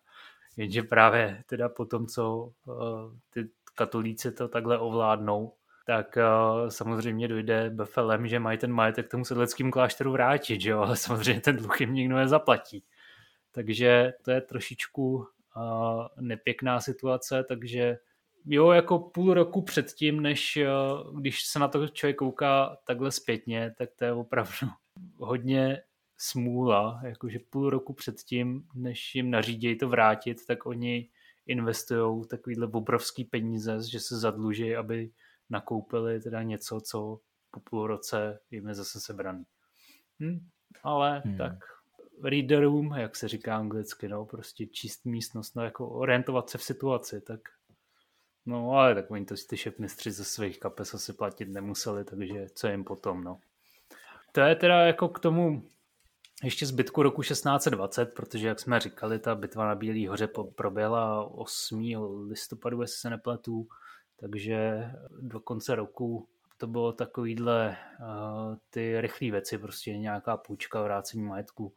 Jenže právě teda po tom, co ty katolíci to takhle ovládnou, tak uh, samozřejmě dojde BFLM, že mají ten majetek tomu sedleckému klášteru vrátit, že jo? ale samozřejmě ten dluh jim nikdo nezaplatí. Takže to je trošičku uh, nepěkná situace, takže jo, jako půl roku předtím, než když se na to člověk kouká takhle zpětně, tak to je opravdu hodně smůla, jakože půl roku předtím, než jim nařídějí to vrátit, tak oni investují takovýhle obrovský peníze, že se zadluží, aby nakoupili teda něco, co po půl roce jim je zase sebraný. Hm? Ale hmm. tak read the room, jak se říká anglicky, no, prostě číst místnost, no, jako orientovat se v situaci, tak no, ale tak oni to ty šepmistři ze svých kapes asi platit nemuseli, takže co jim potom, no. To je teda jako k tomu ještě zbytku roku 1620, protože jak jsme říkali, ta bitva na Bílý hoře proběhla 8. listopadu, jestli se nepletu, takže do konce roku to bylo takovýhle uh, ty rychlé věci, prostě nějaká půjčka, vrácení majetku.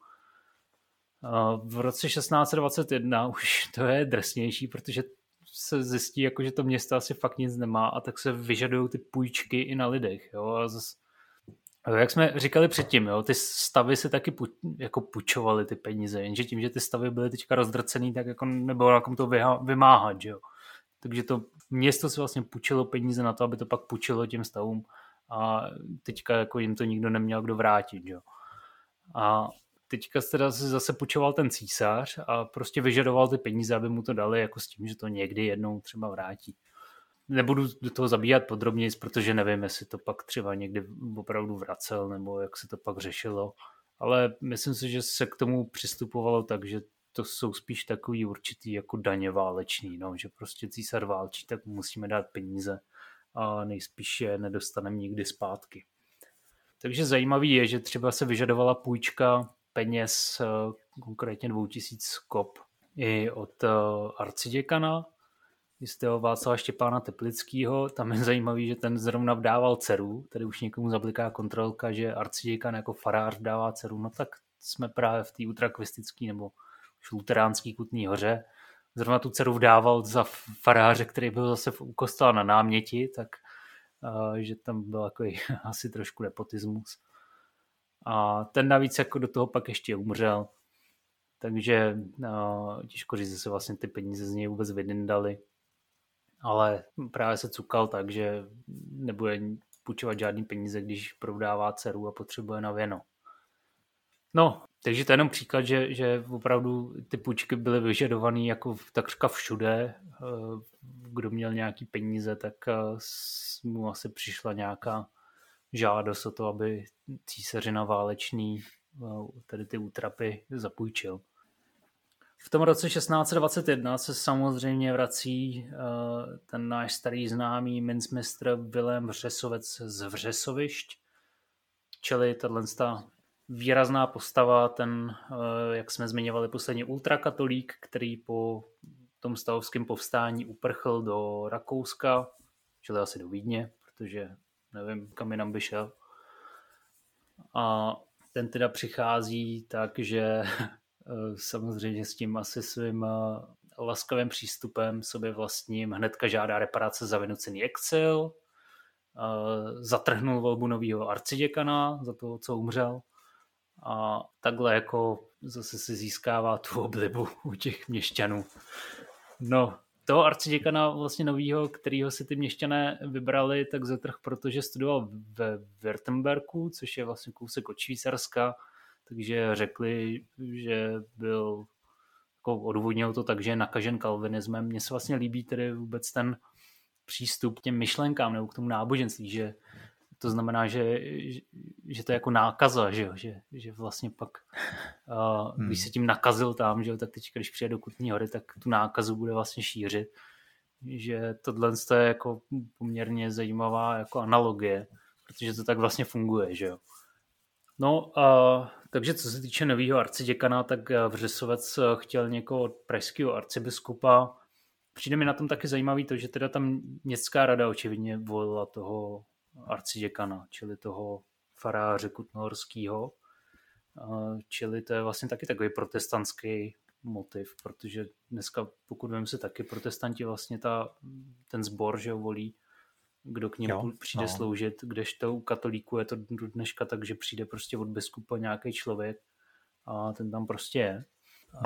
Uh, v roce 1621 [laughs] už to je drsnější, protože se zjistí, jako, že to město asi fakt nic nemá a tak se vyžadují ty půjčky i na lidech. Jo? A zas, jak jsme říkali předtím, jo, ty stavy se taky pu, jako půjčovaly ty peníze, jenže tím, že ty stavy byly teďka rozdrcený, tak jako nebylo na kom to vymáhat, že jo. Takže to město si vlastně půjčilo peníze na to, aby to pak půjčilo těm stavům a teďka jako jim to nikdo neměl kdo vrátit. Jo. A teďka teda zase půjčoval ten císař a prostě vyžadoval ty peníze, aby mu to dali jako s tím, že to někdy jednou třeba vrátí. Nebudu do toho zabíhat podrobněji, protože nevím, jestli to pak třeba někdy opravdu vracel, nebo jak se to pak řešilo, ale myslím si, že se k tomu přistupovalo tak, že to jsou spíš takový určitý jako daně váleční, no, že prostě císař válčí, tak musíme dát peníze a nejspíš je nedostaneme nikdy zpátky. Takže zajímavý je, že třeba se vyžadovala půjčka peněz, eh, konkrétně 2000 kop, i od eh, arciděkana, jistého Václava Štěpána Teplického. Tam je zajímavý, že ten zrovna vdával dceru, tady už někomu zabliká kontrolka, že arciděkan jako farář vdává dceru, no tak jsme právě v té utrakvistické nebo luteránský Kutný hoře. Zrovna tu dceru vdával za faráře, který byl zase u kostela na náměti, tak že tam byl jako [laughs] asi trošku nepotismus. A ten navíc jako do toho pak ještě umřel, takže uh, těžko říct, že se vlastně ty peníze z něj vůbec vydindali ale právě se cukal tak, že nebude půjčovat žádný peníze, když prodává dceru a potřebuje na věno. No, takže to je jenom příklad, že, že opravdu ty půjčky byly vyžadované jako takřka všude. Eh, kdo měl nějaký peníze, tak eh, mu asi přišla nějaká žádost o to, aby císařina válečný eh, tedy ty útrapy zapůjčil. V tom roce 1621 se samozřejmě vrací uh, ten náš starý známý mincmistr Vilém Vřesovec z Vřesovišť, čili tato výrazná postava, ten, uh, jak jsme zmiňovali, poslední ultrakatolík, který po tom stavovském povstání uprchl do Rakouska, čili asi do Vídně, protože nevím, kam jinam by šel. A ten teda přichází tak, že Eh, [laughs] samozřejmě s tím asi svým eh, laskavým přístupem sobě vlastním. Hnedka žádá reparace za vynucený exil, eh, zatrhnul volbu nového arciděkana za to, co umřel. A takhle jako zase si získává tu oblibu u těch měšťanů. No, toho arciděkana vlastně novýho, kterýho si ty měšťané vybrali, tak zatrh, protože studoval ve Württemberku, což je vlastně kousek od Švýcarska, takže řekli, že byl jako odvodnil to tak, že je nakažen kalvinismem. Mně se vlastně líbí tedy vůbec ten přístup k těm myšlenkám nebo k tomu náboženství, že to znamená, že, že to je jako nákaza, že, že, že vlastně pak, uh, hmm. když se tím nakazil tam, že tak teď, když přijde do Kutní hory, tak tu nákazu bude vlastně šířit. Že tohle je jako poměrně zajímavá jako analogie, protože to tak vlastně funguje, že jo. No, uh, takže co se týče nového arciděkana, tak eh, Vřesovec eh, chtěl někoho od pražského arcibiskupa. Přijde mi na tom taky zajímavý to, že teda tam městská rada očividně volila toho arciděkana, čili toho faráře Kutnohorského. Eh, čili to je vlastně taky takový protestantský motiv, protože dneska, pokud vím se taky protestanti vlastně ta, ten sbor, že volí, kdo k němu přijde no. sloužit, kdežto u katolíků je to do dneška tak, že přijde prostě od biskupa nějaký člověk a ten tam prostě je.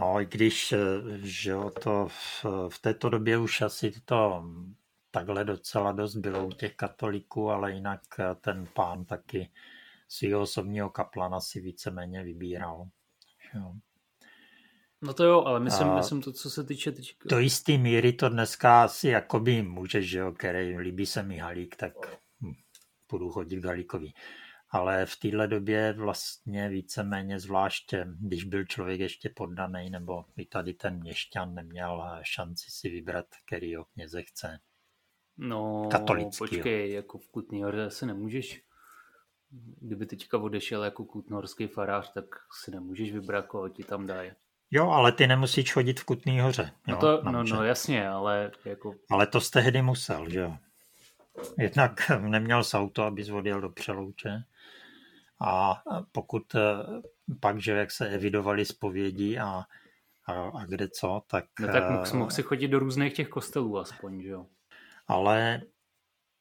No, i když eh, že jo, to v, v této době už asi to takhle docela dost bylo u těch katolíků, ale jinak eh, ten pán taky svého osobního kaplana si víceméně vybíral. Jo. No to jo, ale myslím, a myslím to, co se týče teď... Do jistý míry to dneska asi jakoby může, že jo, který líbí se mi Halík, tak hm, budu chodit k Halíkovi. Ale v téhle době vlastně víceméně zvláště, když byl člověk ještě poddaný, nebo i tady ten měšťan neměl šanci si vybrat, který kněze chce. No, Katolický, počkej, jako v Kutný hoře se nemůžeš kdyby teďka odešel jako kutnorský farář, tak si nemůžeš vybrat, koho ti tam dají. Jo, ale ty nemusíš chodit v Kutný hoře. No jo, no, to, no, no jasně, ale jako... Ale to z tehdy musel, že jo. Jednak [laughs] neměl s auto, aby odjel do Přelouče. A pokud eh, pak, že jak se evidovali zpovědi a, a, a kde co, tak... No tak mohl, mohl si chodit do různých těch kostelů aspoň, že jo. Ale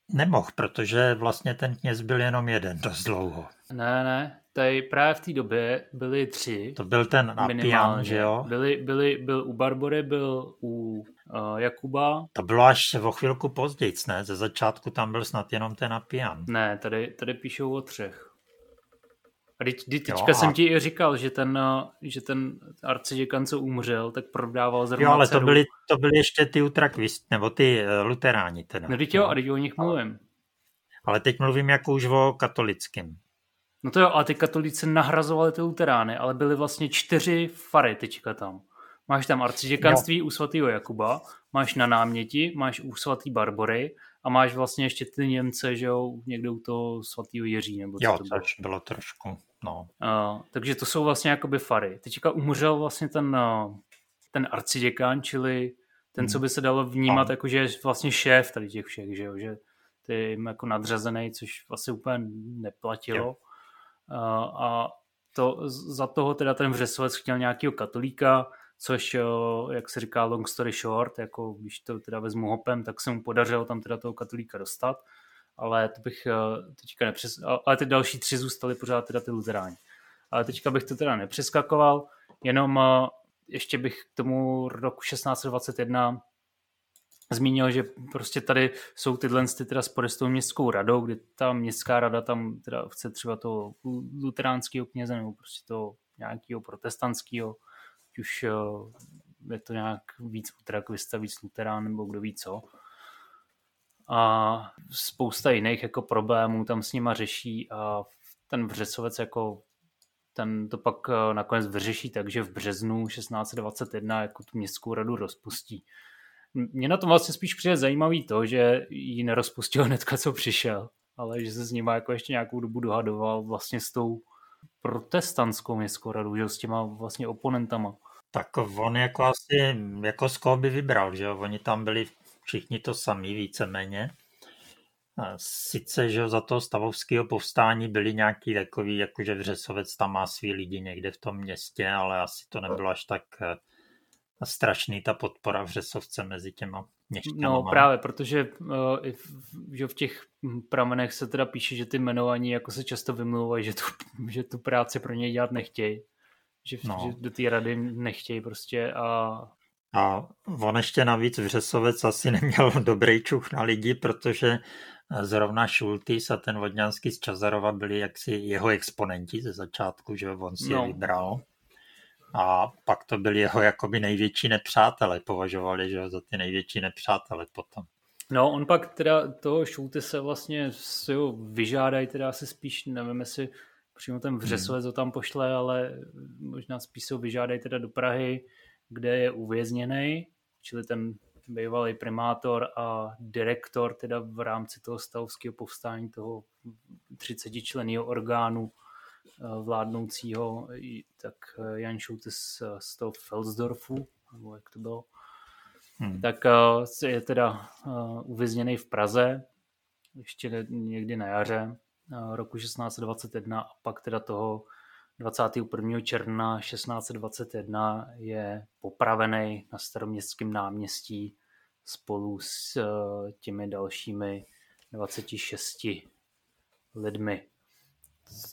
nemohl, protože vlastně ten kněz byl jenom jeden dost dlouho. Ne, ne, tady právě v té době byli tři. To byl ten Apian, že jo? Byli, byli, byl u Barbory, byl u uh, Jakuba. To bylo až o chvilku později, ne? Ze začátku tam byl snad jenom ten Apian. Ne, tady, tady píšou o třech. A teď, teďka jo, a... jsem ti i říkal, že ten, že ten arciděkan, co umřel, tak prodával zrovna Jo, ale to byly, to byly ještě ty utrakvist, nebo ty uh, luteráni teda. No teď jo, a teď o nich mluvím. Ale teď mluvím jako už o katolickém. No to jo, ale ty katolíci nahrazovali ty luterány, ale byly vlastně čtyři fary teďka tam. Máš tam arciděkanství u svatého Jakuba, máš na náměti, máš u svatý Barbory a máš vlastně ještě ty Němce, že jo, někde u toho svatého Jiří. Nebo jo, to bylo. bylo trošku, no. Uh, takže to jsou vlastně jakoby fary. Teďka umřel vlastně ten, uh, ten arciděkan, čili ten, hmm. co by se dalo vnímat, jako že je vlastně šéf tady těch všech, že jo, že ty jim jako nadřazený, což vlastně úplně neplatilo. Uh, a to, za toho teda ten Vřesovec chtěl nějakého katolíka, což, jak se říká long story short, jako když to teda vezmu hopem, tak se mu podařilo tam teda toho katolíka dostat, ale to bych teďka nepřes... Ale ty další tři zůstaly pořád teda ty luteráni. Ale teďka bych to teda nepřeskakoval, jenom ještě bych k tomu roku 1621 zmínil, že prostě tady jsou tyhle ty teda spory s tou městskou radou, kdy ta městská rada tam teda chce třeba toho luteránského kněze nebo prostě toho nějakého protestantského už eh, je to nějak víc utrakvista, víc luterán nebo kdo ví co. A spousta jiných jako problémů tam s nima řeší a ten Vřesovec jako ten to pak eh, nakonec vyřeší takže v březnu 1621 jako tu městskou radu rozpustí. Mě na tom vlastně spíš přijde zajímavý to, že ji nerozpustil [laughs] hnedka, co přišel, ale že se s nima jako ještě nějakou dobu dohadoval vlastně s tou protestantskou městskou radu, že s těma vlastně oponentama. Tak on jako asi, jako z koho by vybral, že? Oni tam byli všichni to sami víceméně. Sice, že za toho stavovského povstání byli nějaký takový, jakože Vřesovec tam má svý lidi někde v tom městě, ale asi to nebylo až tak eh, strašný ta podpora Vřesovce mezi těma měšťanama. No právě, protože uh, že v těch pramenech se teda píše, že ty jmenovaní jako se často vymluvají, že tu, [laughs] že tu práci pro něj dělat nechtějí že, no. že do té rady nechtějí prostě a... A on ještě navíc Vřesovec asi neměl [laughs] dobrý čuch na lidi, protože zrovna Šultis a ten Vodňanský z Čazarova byli jaksi jeho exponenti ze začátku, že on si no. je vybral. A pak to byli jeho jakoby největší nepřátelé, považovali že za ty největší nepřátelé potom. No, on pak teda toho se vlastně si ho vyžádají, teda asi spíš, nevím, jestli přímo ten Vřesovec hmm. ho tam pošle, ale možná spíš se ho vyžádají teda do Prahy, kde je uvězněný, čili ten bývalý primátor a direktor teda v rámci toho stavovského povstání toho 30 členného orgánu vládnoucího, tak eh, Jan Šultes z toho Felsdorfu, nebo jak to bylo, hmm. tak eh, je teda uvězněný v Praze, ještě někdy na jaře roku 1621 a pak teda toho 21. června 1621 je popravený na staroměstském náměstí spolu s eh, těmi dalšími 26 lidmi.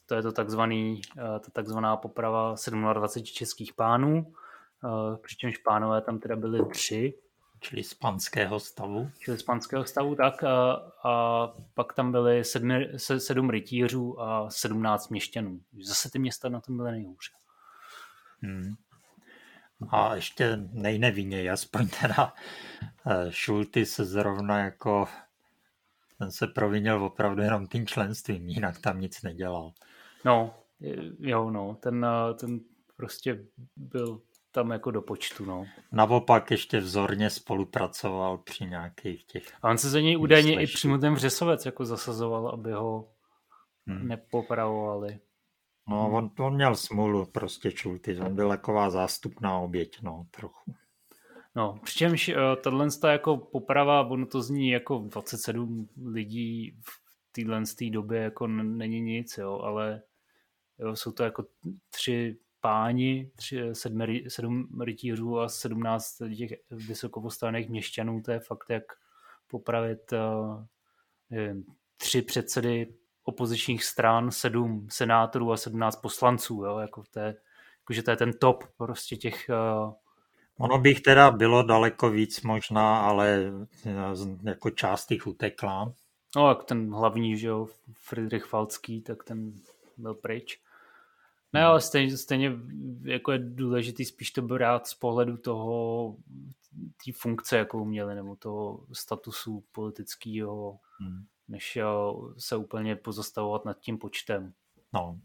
To je to takzvaný, eh, to takzvaná poprava 27 českých pánů, eh, přičemž pánové tam teda byli tři, Čili z panského stavu. Čili z panského stavu, tak. A, a pak tam byly sedmi, se, sedm rytířů a sedmnáct měšťanů. Zase ty města na tom byly nejhůře. Hmm. A ještě nejnevinněji, aspoň teda eh, Šulty se zrovna jako ten se provinil opravdu jenom tím členstvím, jinak tam nic nedělal. No, jo, no, ten, eh, ten prostě byl tam jako do počtu, no. Naopak ještě vzorně spolupracoval při nějakých těch... A on se za něj údajně i přímo ten Vřesovec jako zasazoval, aby ho hmm. nepopravovali. No, on, on měl smůlu prostě Čulty, on byl taková zástupná oběť, no, trochu. No, přičemž uh, tahle jako poprava, ono to zní jako 27 lidí v téhle době jako není nic, jo, ale jo, jsou to jako tři páni, tři, sedmi, sedm rytířů a sedmnáct těch vysokopostavených měšťanů, to je fakt jak popravit uh, nevím, tři předsedy opozičních stran, sedm senátorů a sedmnáct poslanců, jo? Jako to je, jako, že to je ten top prostě těch Ono bych teda bylo daleko víc možná, ale eh, jako část jich utekla. No, jak ten hlavní, že jo, Friedrich Falcký, tak ten byl pryč. Ne, ale stejně, stejně jako je důležitý spíš to brát z pohledu toho, té funkce, jakou měli, nebo toho statusu politického, hmm. než se úplně pozastavovat nad tím počtem. No.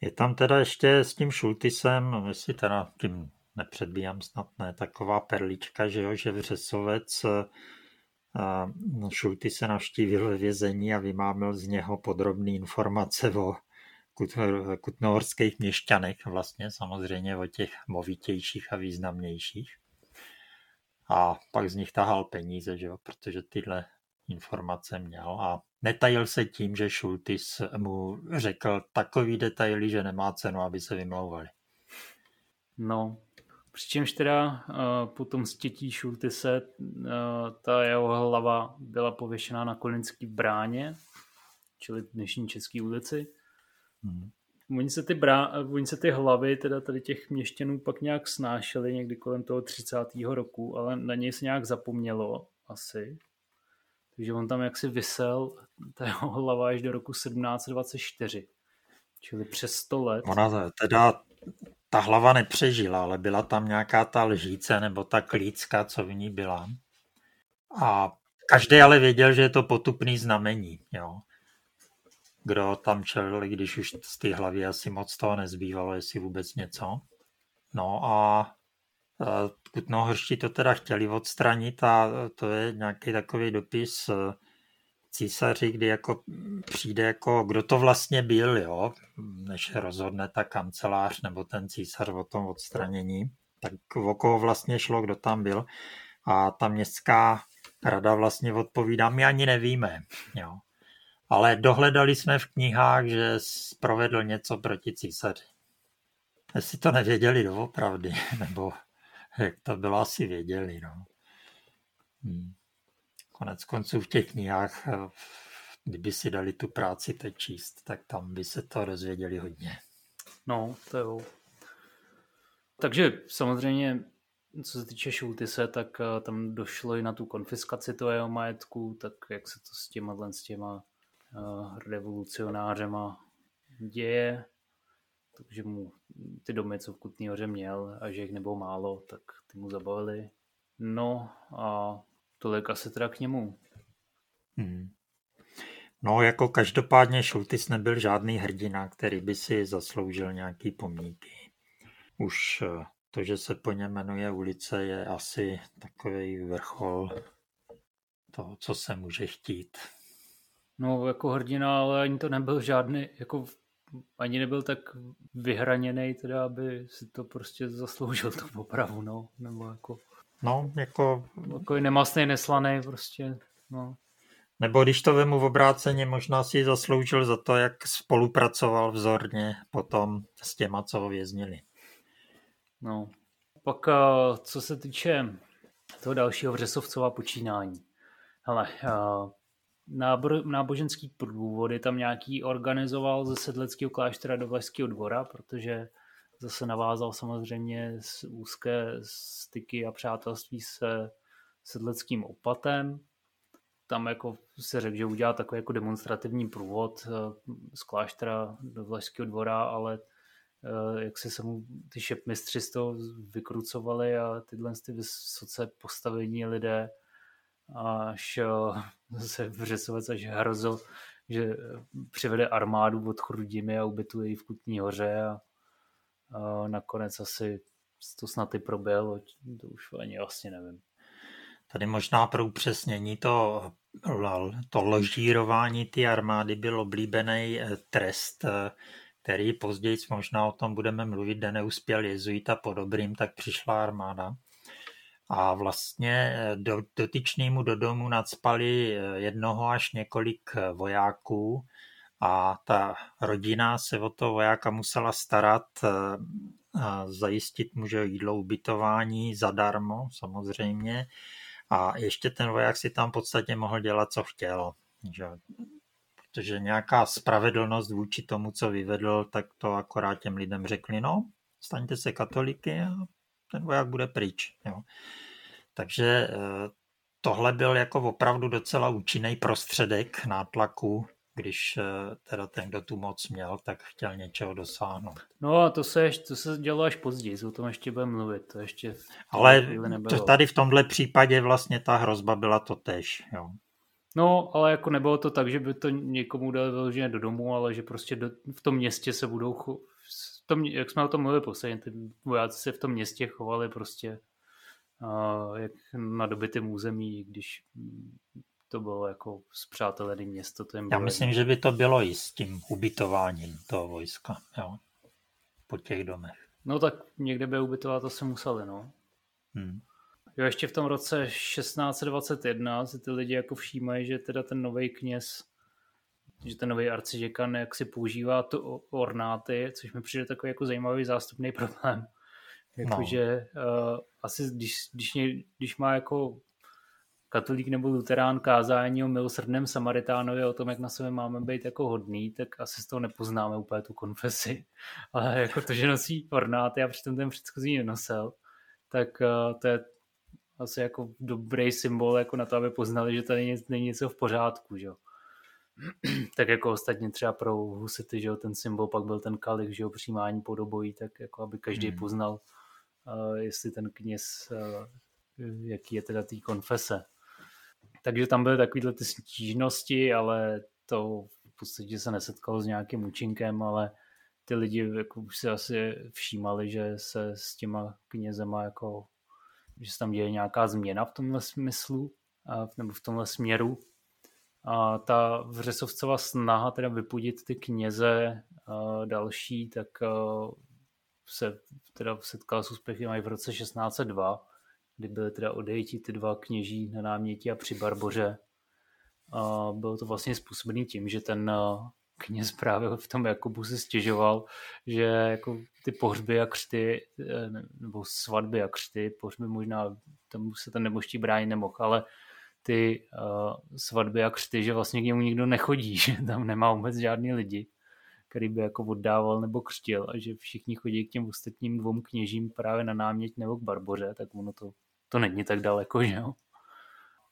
Je tam teda ještě s tím Šultisem, jestli teda tím nepředbíjám snad ne, taková perlička, že jo, že Vřesovec no, Šulty se navštívil ve vězení a vymámil z něho podrobné informace o kutnohorských měšťanech, vlastně samozřejmě o těch movitějších a významnějších. A pak z nich tahal peníze, že jo, protože tyhle informace měl a netajil se tím, že Šultis mu řekl takový detaily, že nemá cenu, aby se vymlouvali. No, Přičemž teda uh, po tom stětí Šultise uh, ta jeho hlava byla pověšená na Kolinský bráně, čili dnešní České ulici. Hmm. Oni se, ty brá, oni se ty hlavy teda tady těch měšťanů pak nějak snášely někdy kolem toho 30. roku, ale na něj se nějak zapomnělo asi. Takže on tam jaksi vysel, ta jeho hlava až do roku 1724. Čili přes 100 let. Ona teda ta hlava nepřežila, ale byla tam nějaká ta lžíce nebo ta klícka, co v ní byla. A každý ale věděl, že je to potupný znamení. Jo. Kdo tam čelil, když už z té hlavy asi moc toho nezbývalo, jestli vůbec něco. No a Kutnohorští to teda chtěli odstranit a to je nějaký takový dopis císaři, kdy jako přijde jako, kdo to vlastně byl, jo, než rozhodne ta kancelář nebo ten císař o tom odstranění, tak o koho vlastně šlo, kdo tam byl. A ta městská rada vlastně odpovídá, my ani nevíme, jo. Ale dohledali jsme v knihách, že provedl něco proti císaři. Jestli to nevěděli doopravdy, [laughs] nebo jak to bylo, asi věděli, no. Hmm. Konec konců v těch knihách, eh, kdyby si dali tu práci teď číst, tak tam by se to dozvěděli hodně. No, to jo. Takže samozřejmě, co se týče Šultise, tak eh, tam došlo i na tu konfiskaci toho jeho majetku, tak jak se to s těma, s těma uh, revolucionářema děje, takže mu ty domy, co v Kutný hoře měl, a že jich nebylo málo, tak ty mu zabavili. No a Tolik asi teda k němu. Hmm. No, jako každopádně Šultis nebyl žádný hrdina, který by si zasloužil nějaký pomníky. Už eh, to, že se po něm jmenuje ulice, je asi takový vrchol toho, co se může chtít. No, jako hrdina, ale ani to nebyl žádný, jako ani nebyl tak vyhraněný, teda, aby si to prostě zasloužil tu popravu, no, nebo jako... No, jako... Takový nemastný, neslaný prostě, no. Nebo když to vemu v obráceně, možná si zasloužil za to, jak spolupracoval vzorně potom s těma, co ho věznili. No. Pak, co se týče toho dalšího Vřesovcova počínání. Hele, nábor, náboženský průvody tam nějaký organizoval ze sedleckého kláštera do Vlašského dvora, protože zase navázal samozřejmě s úzké styky a přátelství se sedleckým opatem. Tam jako se řekl, že udělá takový jako demonstrativní průvod eh, z kláštera do Vlašského dvora, ale eh, jak se se mu ty šepmistři z toho vykrucovali a tyhle ty vysoce postavení lidé až eh, se Vřesovec až hrozil, že přivede armádu od Chrudimy a ubytuje ji v Kutní hoře a nakonec asi to snad i proběhlo, to už ani vlastně nevím. Tady možná pro upřesnění to, to ložírování ty armády byl oblíbený eh, trest, eh, který později možná o tom budeme mluvit, kde neuspěl jezuita po dobrým, tak přišla armáda. A vlastně eh, do, dotyčnému do domu nadspali jednoho až několik vojáků, a ta rodina se o to vojáka musela starat, eh, zajistit mu že jídlo, ubytování zadarmo samozřejmě a ještě ten voják si tam v podstatě mohl dělat, co chtěl. Že? Protože nějaká spravedlnost vůči tomu, co vyvedl, tak to akorát těm lidem řekli, no, staňte se katoliky a ten voják bude pryč. Jo. Takže eh, tohle byl jako opravdu docela účinný prostředek nátlaku když eh, teda ten, kdo tu moc měl, tak chtěl něčeho dosáhnout. No a to se, to se dělo až později, o tom ještě budeme mluvit. To ještě Ale to tady v tomhle případě vlastně ta hrozba byla to tež. Jo. No, ale jako nebylo to tak, že by to někomu dali vyloženě do domu, ale že prostě do, v tom městě se budou, cho, v tom, jak jsme o tom mluvili posledně, ty vojáci se v tom městě chovali prostě uh, jak na dobytém území, když to bylo jako zpřátelené město. To jim Já myslím, jedno. že by to bylo i s tím ubytováním toho vojska, jo, po těch domech. No tak někde by ubytovat asi museli, no. Hmm. Jo, ještě v tom roce 1621 si ty lidi jako všímají, že teda ten nový kněz, že ten nový arciděkan jak si používá to ornáty, což mi přijde takový jako zajímavý zástupný problém. [laughs] Jakože no. uh, asi když, když, když má jako katolík nebo luterán kázání o milosrdném Samaritánovi, o tom, jak na sebe máme být jako hodný, tak asi z toho nepoznáme úplně tu konfesi. [laughs] Ale jako to, že nosí ornáty a přitom ten předchozí nenosil, tak uh, to je asi jako dobrý symbol jako na to, aby poznali, že tady není něco v pořádku, že [clears throat] tak jako ostatně třeba pro husity, že ten symbol pak byl ten kalich, že jo, přijímání podobojí, tak jako aby každý hmm. poznal, uh, jestli ten kněz, uh, jaký je teda tý konfese. Takže tam byly takovéhle ty stížnosti, ale to v podstatě se nesetkalo s nějakým účinkem, ale ty lidi jako už si asi všímali, že se s těma knězema jako že se tam děje nějaká změna v tomhle smyslu, nebo v tomhle směru. A ta Vřesovcová snaha teda vypudit ty kněze další, tak se teda setkala s úspěchem i v roce 1602, kdy byly teda odejti ty dva kněží na náměti a při Barboře. A bylo to vlastně způsobené tím, že ten kněz právě v tom Jakubu se stěžoval, že jako ty pohřby a křty, eh, nebo svatby a křty, pohřby možná, tam se ten neboští bránit nemohl, ale ty uh, svatby a křty, že vlastně k němu nikdo nechodí, [laughs] že tam nemá vůbec žádný lidi, který by jako oddával nebo křtil a že všichni chodí k těm ostatním dvou kněžím právě na náměť nebo k Barboře, tak ono to, to není tak daleko, že jo.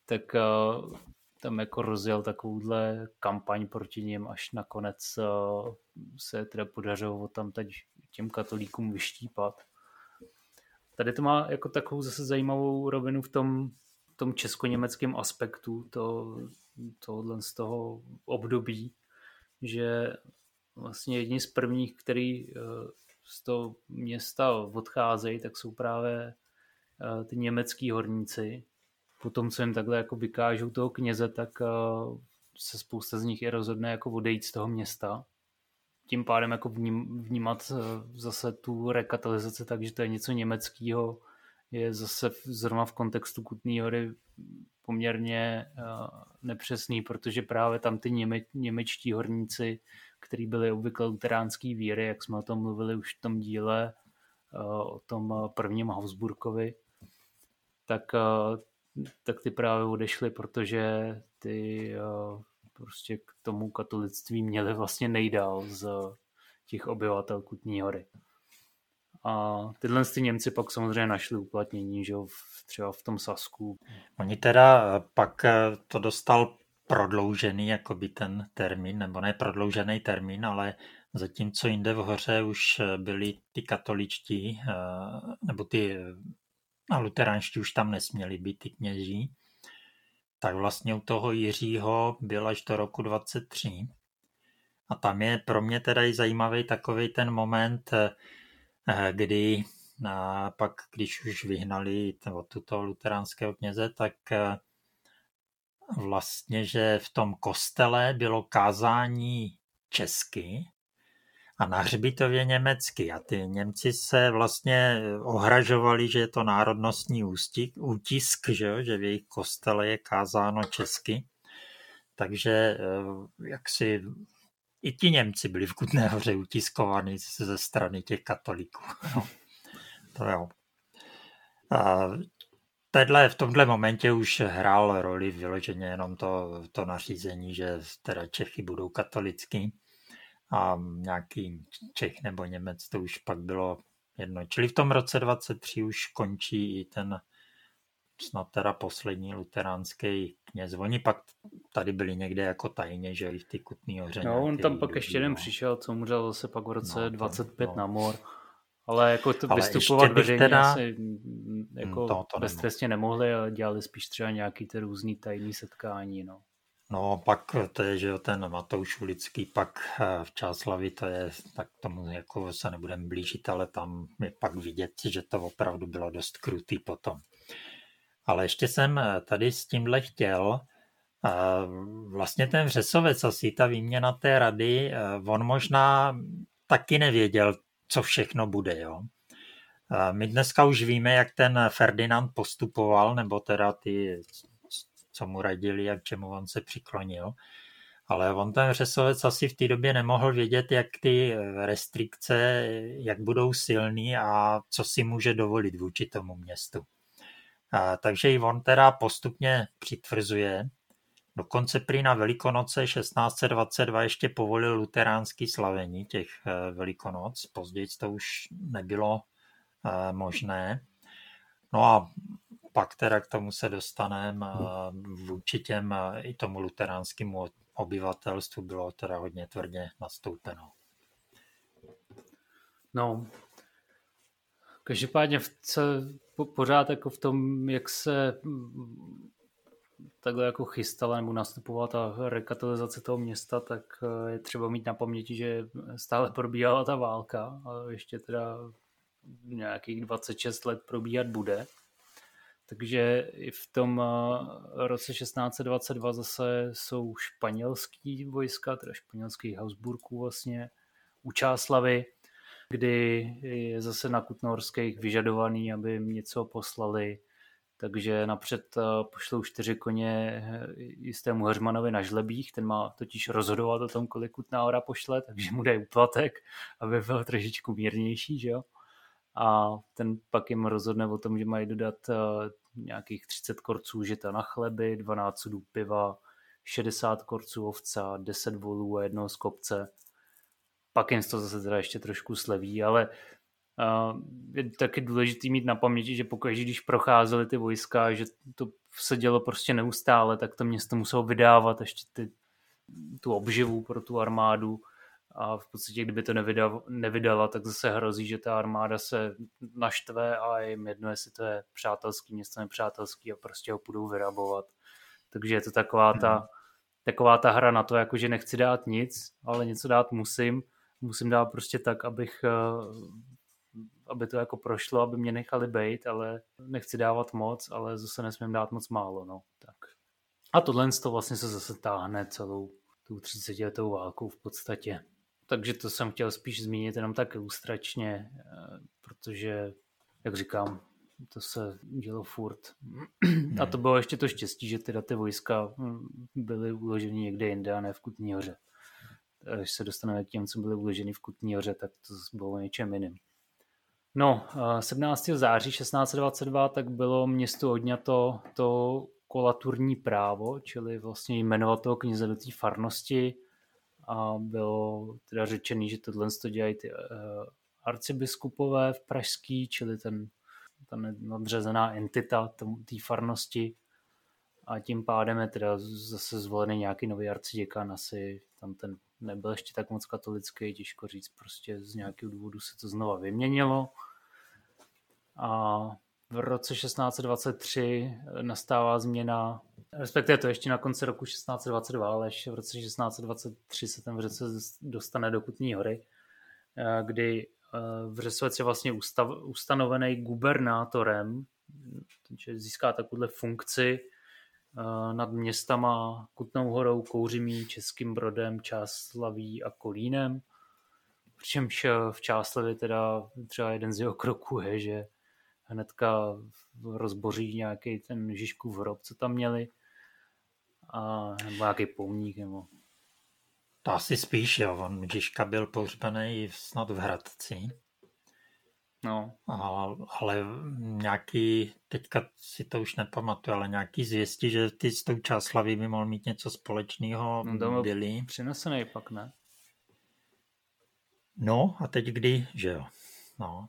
Tak uh, tam jako rozjel takovouhle kampaň proti něm, až nakonec uh, se teda podařilo tam teď těm katolíkům vyštípat. Tady to má jako takovou zase zajímavou rovinu v tom, tom česko-německém aspektu to, tohle z toho období, že vlastně jedni z prvních, který uh, z toho města odcházejí, tak jsou právě ty německý horníci, potom, co jim takhle jako vykážou toho kněze, tak eh, se spousta z nich i rozhodne jako odejít z toho města. Tím pádem jako vním, vnímat eh, zase tu rekatalizaci tak, že to je něco německého, je zase zrovna v kontextu Kutný hory poměrně nepřesný, protože právě tam ty něme, němečtí horníci, kteří byli obvykle luteránský víry, jak jsme o tom mluvili už v tom díle o tom prvním Habsburkovi, tak uh, tak ty právě odešly, protože ty uh, prostě k tomu katolictví měli vlastně nejdál z těch obyvatel Kutní hory. A tyhle ty Němci pak samozřejmě našli uplatnění, že jo, v, třeba v tom Sasku. Oni teda eh, pak eh, to dostal prodloužený jakoby ten termín, nebo ne prodloužený termín, ale zatímco jinde v hoře už byli ty katoličtí, nebo ty a luteránští už tam nesměli být ty kněží, tak vlastně u toho Jiřího byl až do roku 23. A tam je pro mě teda i zajímavý takový ten moment, eh, kdy a pak, když už vyhnali tuto luteránského kněze, tak eh, vlastně, že v tom kostele bylo kázání česky a na hřbitově německy. A ty Němci se vlastně ohražovali, že je to národnostní ústik, útisk, že, jo? že v jejich kostele je kázáno česky. Takže eh, jak si i ti Němci byli v Kutné hoře utiskovaní ze strany těch katolíků. [laughs] No, to jo. A Tedle, v tomhle momentě už hrál roli vyloženě jenom to, to nařízení, že teda Čechy budou katolický a nějaký Čech nebo Němec, to už pak bylo jedno. Čili v tom roce 23 už končí i ten snad teda poslední luteránský kněz. Oni pak tady byli někde jako tajně, že i v ty Kutný hoře. No, on tam pak ještě jeden no. přišel, co umřel zase pak v roce no, 25 no. na mor. Ale jako to Ale vystupovat veřejně teda... asi jako to, to beztrestně nemohli, ale dělali spíš třeba nějaký ty různý tajný setkání, no. No pak to je, že ten Matouš Ulický pak eh, v Čáslavi to je, tak tomu jako se nebudeme blížit, ale tam je pak vidět, že to opravdu bylo dost krutý potom. Ale ještě jsem eh, tady s tímhle chtěl, eh, vlastně ten Vřesovec, asi ta výměna té rady, on možná taky nevěděl, co všechno bude, jo. My dneska už víme, jak ten Ferdinand postupoval, nebo teda ty co mu radili a k čemu on se přiklonil. Ale on ten řesovec asi v té době nemohl vědět, jak ty restrikce, jak budou silný a co si může dovolit vůči tomu městu. A, takže i on teda postupně přitvrzuje. Dokonce prý na Velikonoce 1622 ještě povolil luteránský slavení těch eh, Velikonoc. Později to už nebylo eh, možné. No a pak teda k tomu se dostaneme. Vůči těm i tomu luteránskému obyvatelstvu bylo teda hodně tvrdě nastoupeno. No, každopádně po, pořád jako v tom, jak se takhle jako chystala nebo nastupovala ta rekatolizace toho města, tak eh, je třeba mít na paměti, že stále probíhala ta válka a ještě teda nějakých 26 let probíhat bude. Takže i v tom eh, roce 1622 zase jsou španělský vojska, teda španělský Habsburků vlastně, u Čáslavy, kdy je zase na Kutnohorských vyžadovaný, aby jim něco poslali. Takže napřed eh, pošlou čtyři koně eh, jistému Hermanovi na žlebích, ten má totiž rozhodovat o tom, kolik Kutná hora pošle, takže mu dají úplatek, aby byl trošičku mírnější, že jo a ten pak jim rozhodne o tom, že mají dodat uh, nějakých 30 korců žita na chleby, 12 sudů piva, 60 korců ovca, 10 volů a jednoho z kopce. Pak jim to zase teda ještě trošku sleví, ale uh, je taky důležité mít na paměti, že pokud když procházely ty vojska, že to se dělo prostě neustále, tak to město muselo vydávat ještě ty, tu obživu pro tu armádu a v podstatě, kdyby to nevydala, nevydala, tak zase hrozí, že ta armáda se naštve a jim jedno, jestli to je přátelský město, nepřátelský a prostě ho budou vyrabovat. Takže je to taková ta, hmm. taková ta hra na to, jako že nechci dát nic, ale něco dát musím. Musím dát prostě tak, abych eh, aby to jako prošlo, aby mě nechali bejt, ale nechci dávat moc, ale zase nesmím dát moc málo, no. Tak. A tohle to vlastně se zase táhne celou tu 30 letou válkou v podstatě. Takže to jsem chtěl spíš zmínit jenom tak ilustračně, eh, protože, jak říkám, to se dělo furt. A to bylo ještě to štěstí, že teda ty vojska hm, byly uloženy někde jinde a ne v Kutní hoře. Když se dostaneme k těm, co byly uloženy v Kutní hoře, tak to bylo něčem jiným. No, 17. Eh, září 1622 tak bylo městu odňato to kolaturní právo, čili vlastně jmenovat toho kněze do té farnosti, a bylo teda řečený, že tohle to dělají ty uh, arcibiskupové v Pražský, čili ten, ta nadřazená entita té farnosti. A tím pádem je teda zase zvolený nějaký nový arciděkan, asi tam ten nebyl ještě tak moc katolický, těžko říct, prostě z nějakého důvodu se to znova vyměnilo. A v roce 1623 nastává změna respektive to ještě na konci roku 1622, ale ještě v roce 1623 se ten Vřesovec dostane do Kutní hory, eh, kdy eh, Vřesovec je vlastně ustav, ustanovený gubernátorem, takže získá takovouhle funkci eh, nad městama Kutnou horou, Kouřimí, Českým Brodem, Čáslaví a Kolínem. Přičemž v Čáslavě teda třeba jeden z jeho kroků je, že hnedka rozboří nějaký ten Žižkův hrob, co tam měli a, nebo nějaký pomník, nebo... To asi spíš, jo. On Žižka byl pohřbený snad v Hradci. No. A, ale nějaký, teďka si to už nepamatuju, ale nějaký zvěsti, že ty s tou Čáslaví by mohl mít něco společného, no, byli. Přinesený pak, ne? No a teď kdy, že jo. No.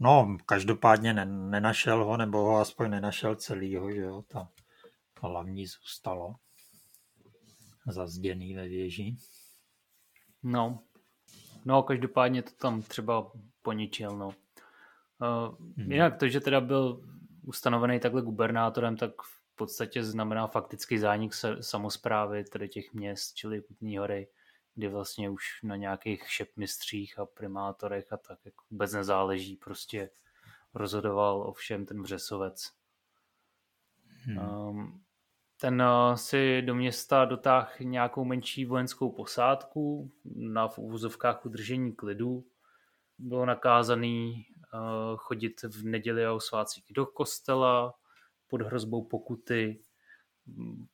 No, každopádně ne, nenašel ho, nebo ho aspoň nenašel celýho, že jo. Ta, hlavní zůstalo zazděný ve věži. No, no každopádně to tam třeba poničil, no. Uh, hmm. Jinak to, že teda byl ustanovený takhle gubernátorem, tak podstatě znamená faktický zánik samozprávy tedy těch měst, čili Kutní hory, kdy vlastně už na nějakých šepmistřích a primátorech a tak jako vůbec nezáleží, prostě rozhodoval o všem ten Břesovec. Hmm. Um, ten uh, si do města dotáhl nějakou menší vojenskou posádku na v úvozovkách udržení klidu. Bylo nakázaný uh, chodit v neděli a o svácích do kostela pod hrozbou pokuty.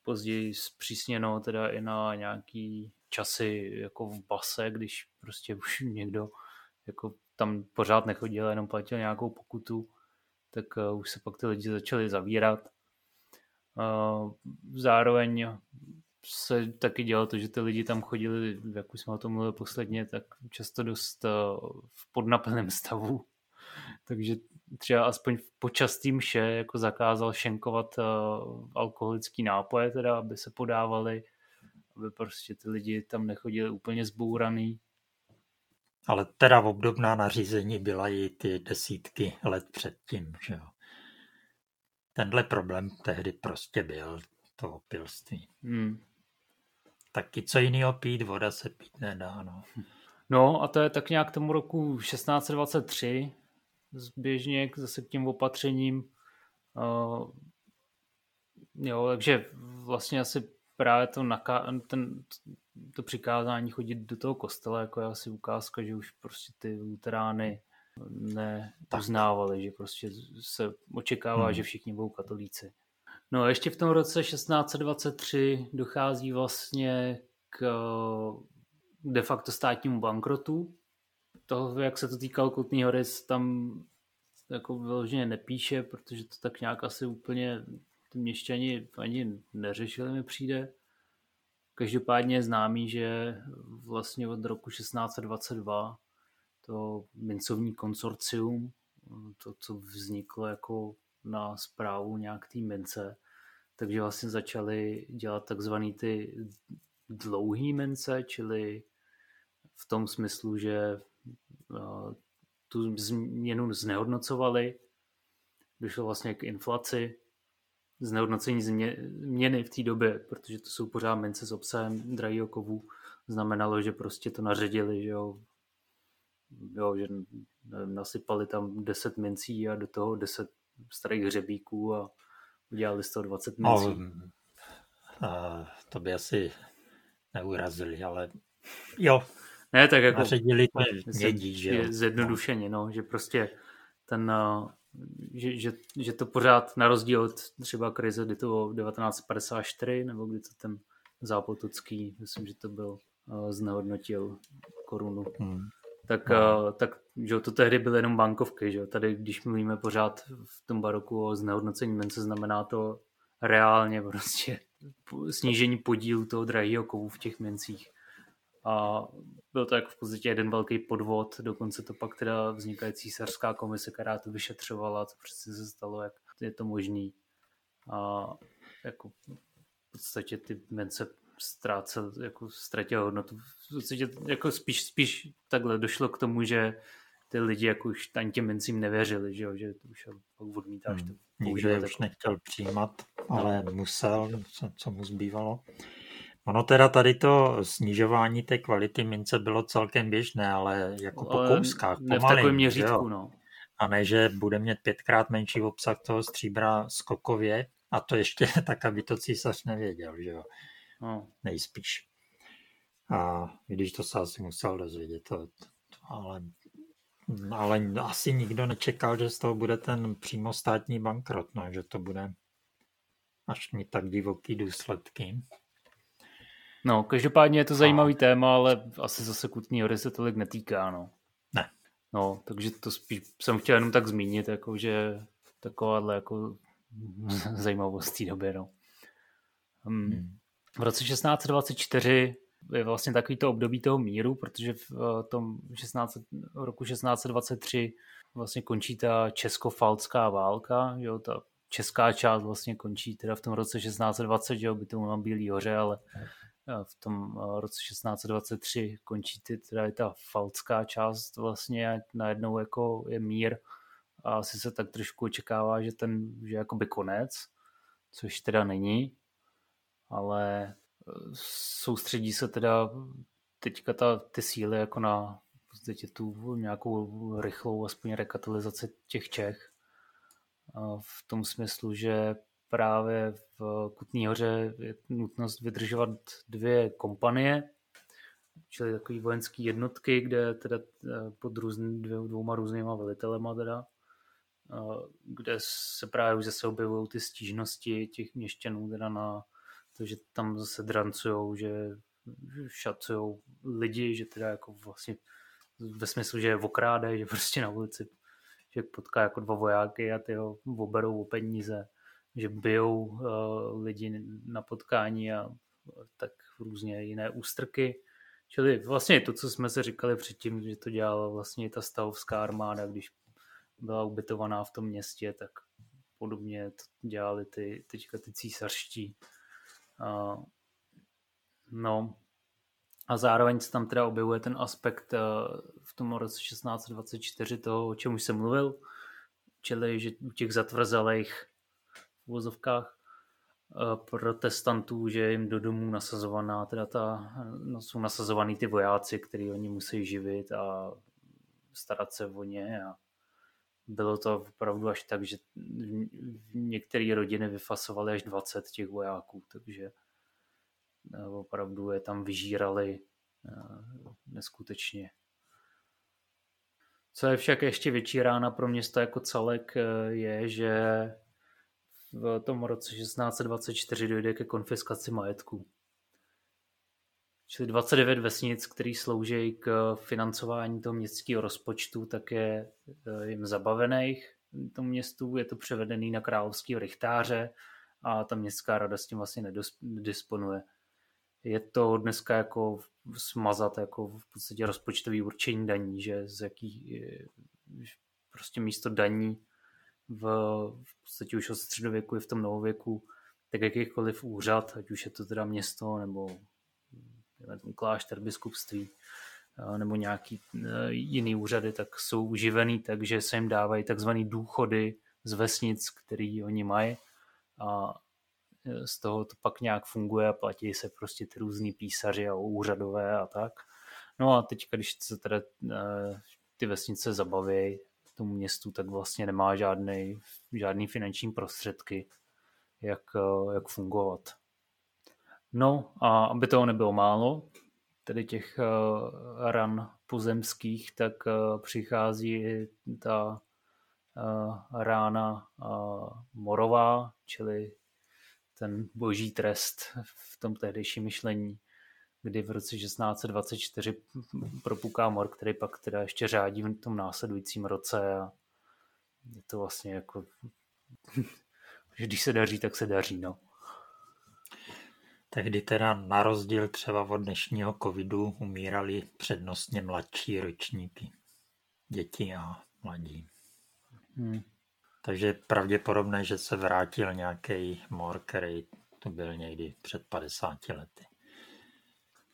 Později zpřísněno teda i na nějaký časy jako v base, když prostě už někdo jako tam pořád nechodil, jenom platil nějakou pokutu, tak uh, už se pak ty lidi začali zavírat. Uh, zároveň se taky dělalo to, že ty lidi tam chodili, jak už jsme o tom mluvili posledně, tak často dost uh, v podnaplném stavu. Takže třeba aspoň v počastý mše jako zakázal šenkovat uh, alkoholický nápoje, teda, aby se podávali, aby prostě ty lidi tam nechodili úplně zbouraný. Ale teda obdobná nařízení byla i ty desítky let předtím, že jo. Tenhle problém tehdy prostě byl, to opilství. Hmm. Taky co jiného pít, voda se pít nedá, no. No a to je tak nějak tomu roku 1623, zběžně zase k těm opatřením. Uh, jo, takže vlastně asi právě to, naka- ten, to přikázání chodit do toho kostela jako je asi ukázka, že už prostě ty luterány neuznávali, že prostě se očekává, hmm. že všichni budou katolíci. No a ještě v tom roce 1623 dochází vlastně k de facto státnímu bankrotu. Toho, jak se to týkalo Kutný hory, tam jako vyloženě nepíše, protože to tak nějak asi úplně ty měšťani ani neřešili, mi přijde. Každopádně je známý, že vlastně od roku 1622 to mincovní konsorcium, to, co vzniklo jako na zprávu nějak té mince, takže vlastně začali dělat takzvaný ty dlouhý mince, čili v tom smyslu, že tu změnu znehodnocovali, došlo vlastně k inflaci, znehodnocení změny v té době, protože to jsou pořád mince s obsahem drahého kovu, znamenalo, že prostě to naředili, že jo, jo že nasypali tam 10 mincí a do toho 10 starých hřebíků a udělali z toho 20 mincí. No, a to by asi neurazili, ale jo. Ne, tak jako naředili to mědí, že jo. Zjednodušeně, no, že prostě ten, že, že, že to pořád na rozdíl od třeba krize, kdy to bylo 1954, nebo kdy to ten zápotocký, myslím, že to byl, znehodnotil korunu. Hmm tak, no. tak že to tehdy byly jenom bankovky. Že? Tady, když mluvíme pořád v tom baroku o znehodnocení mince, znamená to reálně prostě snížení podílu toho drahého kovu v těch mincích. A byl to jako v podstatě jeden velký podvod, dokonce to pak teda vznikající císařská komise, která to vyšetřovala, co přesně se stalo, jak je to možný. A jako v podstatě ty mince ztrácel, jako ztratil hodnotu. V jako spíš, spíš takhle došlo k tomu, že ty lidi jako už ani těm mincím nevěřili, že, jo? že to už odmítáš hmm. to Nikdo je už nechtěl přijímat, ale no. musel, co, co mu zbývalo. Ono teda tady to snižování té kvality mince bylo celkem běžné, ale jako ale po kouskách, ne pomalým, v takovém měřítku, no. A ne, že bude mít pětkrát menší obsah toho stříbra skokově, a to ještě [laughs] tak, aby to císař nevěděl, že jo. No. Nejspíš. A když to se asi musel dozvědět, to, to, ale, ale asi nikdo nečekal, že z toho bude ten přímo státní bankrot, no, že to bude až mít tak divoký důsledky. No, každopádně je to zajímavý a... téma, ale asi zase Kutní hory se tolik netýká, no. Ne. No, takže to spíš jsem chtěl jenom tak zmínit, jako že takováhle jako zajímavost té doby, no. Hmm. Hmm. V roce 1624 je vlastně takový to období toho míru, protože v eh, tom 16, roku 1623 vlastně končí ta česko-falská válka, jo, ta česká část vlastně končí teda v tom roce 1620, že jo, by to na Bílý hoře, ale eh, v tom eh, roce 1623 končí ty, teda ta falská část vlastně najednou jako je mír. A asi se tak trošku očekává, že ten, že jakoby konec, což teda není, ale soustředí se teda teďka ta, ty síly jako na podstatě tu nějakou rychlou aspoň rekatalizaci těch Čech. V tom smyslu, že právě v Kutní hoře je nutnost vydržovat dvě kompanie, čili takové vojenské jednotky, kde teda eh, pod různý, dvě, dvouma různýma velitelema teda, eh, kde se právě už zase objevují ty stížnosti těch měšťanů teda na to, že tam zase drancujou, že šacujou lidi, že teda jako vlastně ve smyslu, že je okrádají, že prostě na ulici že potká jako dva vojáky a ty ho oberou o peníze, že bijou uh, lidi na potkání a tak různě jiné ústrky. Čili vlastně to, co jsme se říkali předtím, že to dělala vlastně ta stavovská armáda, když byla ubytovaná v tom městě, tak podobně to dělali ty, teďka ty císařští. No, a zároveň se tam teda objevuje ten aspekt uh, v tom roce 1624 toho, o čem už jsem mluvil, čili že u těch zatvrzelých v uvozovkách uh, protestantů, že jim do domů nasazovaná, teda ta, no, jsou nasazovaný ty vojáci, který oni musí živit a starat se o ně a bylo to opravdu až tak, že některé rodiny vyfasovaly až 20 těch vojáků, takže eh, opravdu je tam vyžírali eh, neskutečně. Co je však ještě větší rána pro město jako celek, eh, je, že v tom roce 1624 dojde ke konfiskaci majetku. Čili 29 vesnic, který slouží k financování toho městského rozpočtu, tak je eh, jim zabavených tomu městu, je to převedený na královský richtáře a ta městská rada s tím vlastně nedisponuje. Je to dneska jako smazat jako v podstatě rozpočtový určení daní, že z jaký prostě místo daní v, v podstatě už od středověku i v tom novověku, tak jakýkoliv úřad, ať už je to teda město nebo klášter, biskupství nebo nějaký e, jiný úřady, tak jsou uživený, takže se jim dávají takzvané důchody z vesnic, který oni mají a e, z toho to pak nějak funguje a platí se prostě ty různý písaři a úřadové a tak. No a teď, když se teda ty vesnice zabaví tomu městu, tak vlastně nemá žádný, žádný finanční prostředky, jak, jak fungovat. No a aby toho nebylo málo, tedy těch uh, ran pozemských, tak uh, přichází ta uh, rána uh, morová, čili ten boží trest v tom tehdejším myšlení, kdy v roce 1624 propuká mor, který pak teda ještě řádí v tom následujícím roce a je to vlastně jako, že [laughs] když se daří, tak se daří, no. Tehdy teda na rozdíl třeba od dnešního covidu umírali přednostně mladší ročníky. Děti a mladí. Hmm. Takže je pravděpodobné, že se vrátil nějaký mor, který to byl někdy před 50 lety.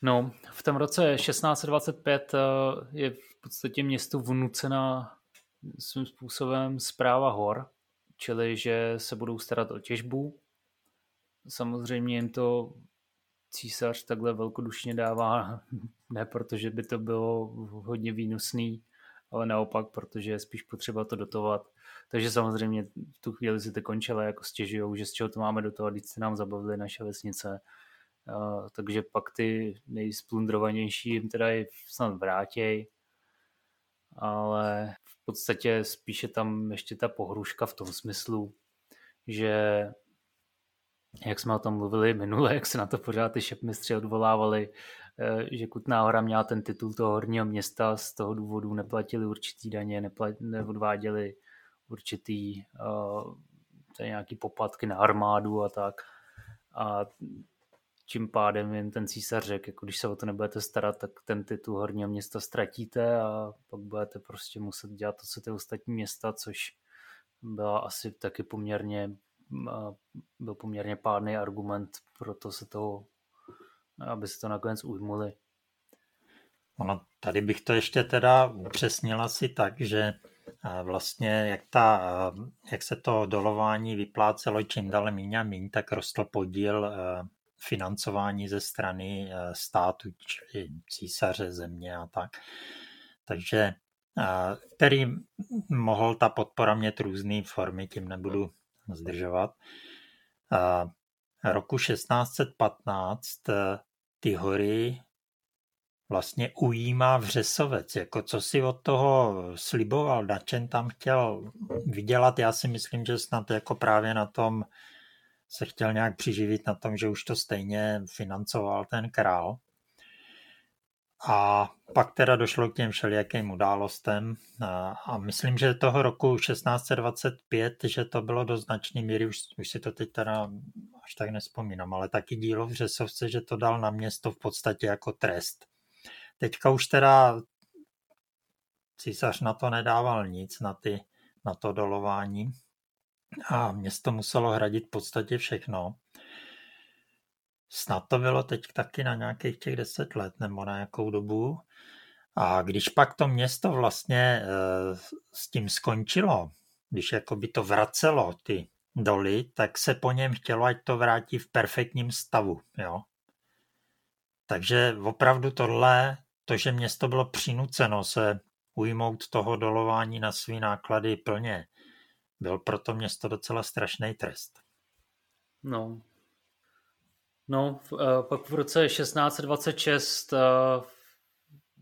No, v tom roce 1625 eh, je v podstatě městu vnucena svým způsobem zpráva hor, čili že se budou starat o těžbu. Samozřejmě jim to císař takhle velkodušně dává, [laughs] ne protože by to bylo hodně výnosný, ale naopak, protože je spíš potřeba to dotovat. Takže samozřejmě v tu chvíli si to končilo jako stěžujou, že z čeho to máme dotovat, když se nám zabavili naše vesnice. Takže pak ty nejsplundrovanější jim teda je snad vrátěj, ale v podstatě spíše tam ještě ta pohruška v tom smyslu, že jak jsme o tom mluvili minule, jak se na to pořád ty šepmistři odvolávali, eh, že Kutná hora měla ten titul toho horního města, z toho důvodu neplatili určitý daně, neodváděli určitý uh, nějaký poplatky na armádu a tak. A tím pádem jen ten císař řekl, jako když se o to nebudete starat, tak ten titul horního města ztratíte a pak budete prostě muset dělat to, co ty ostatní města, což byla asi taky poměrně byl poměrně pádný argument pro to se toho, aby se to nakonec ujmuli. Ono, tady bych to ještě teda upřesnila si tak, že vlastně jak, ta, jak se to dolování vyplácelo čím dál méně a méně, tak rostl podíl financování ze strany státu, čili císaře země a tak. Takže který mohl ta podpora mít různé formy, tím nebudu zdržovat. Roku 1615 ty hory vlastně ujímá Vřesovec. Jako co si od toho sliboval, na čem tam chtěl vydělat, já si myslím, že snad jako právě na tom se chtěl nějak přiživit na tom, že už to stejně financoval ten král. A pak teda došlo k těm všelijakým událostem a, myslím, že toho roku 1625, že to bylo do značné míry, už, už si to teď teda až tak nespomínám, ale taky dílo v Řesovce, že to dal na město v podstatě jako trest. Teďka už teda císař na to nedával nic, na, ty, na to dolování a město muselo hradit v podstatě všechno. Snad to bylo teď taky na nějakých těch deset let nebo na nějakou dobu. A když pak to město vlastně e, s tím skončilo, když jako by to vracelo ty doly, tak se po něm chtělo, ať to vrátí v perfektním stavu. Jo? Takže opravdu tohle, to, že město bylo přinuceno se ujmout toho dolování na svý náklady plně, byl pro to město docela strašný trest. No, No, uh, pak v roce 1626 uh,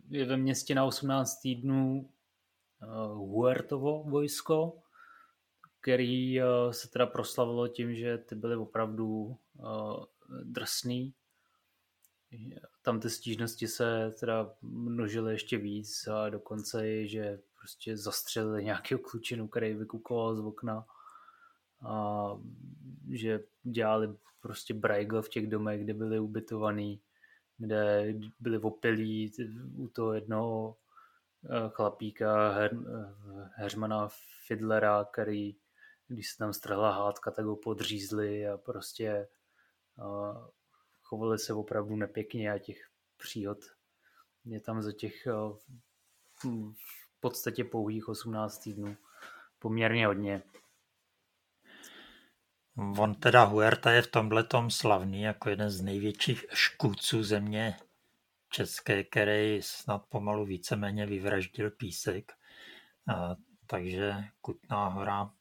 je ve městě na 18 týdnů uh, Huertovo vojsko, který se teda proslavilo tím, že ty byly opravdu drsný. Tam ty stížnosti se teda množily ještě víc a dokonce i, že prostě zastřelili nějakého klučinu, který vykukoval z okna a že dělali prostě brajgl v těch domech, kde byli ubytovaní, kde byli opilí u toho jednoho eh, chlapíka, her, eh, Hermana Fidlera, který, když se tam strhla hádka, tak ho podřízli a prostě a eh, chovali se opravdu nepěkně a těch příhod je tam za těch v podstatě pouhých 18 týdnů poměrně hodně. On teda Huerta je v tomhle tom slavný jako jeden z největších škůdců země české, který snad pomalu víceméně vyvraždil písek. A, takže Kutná hora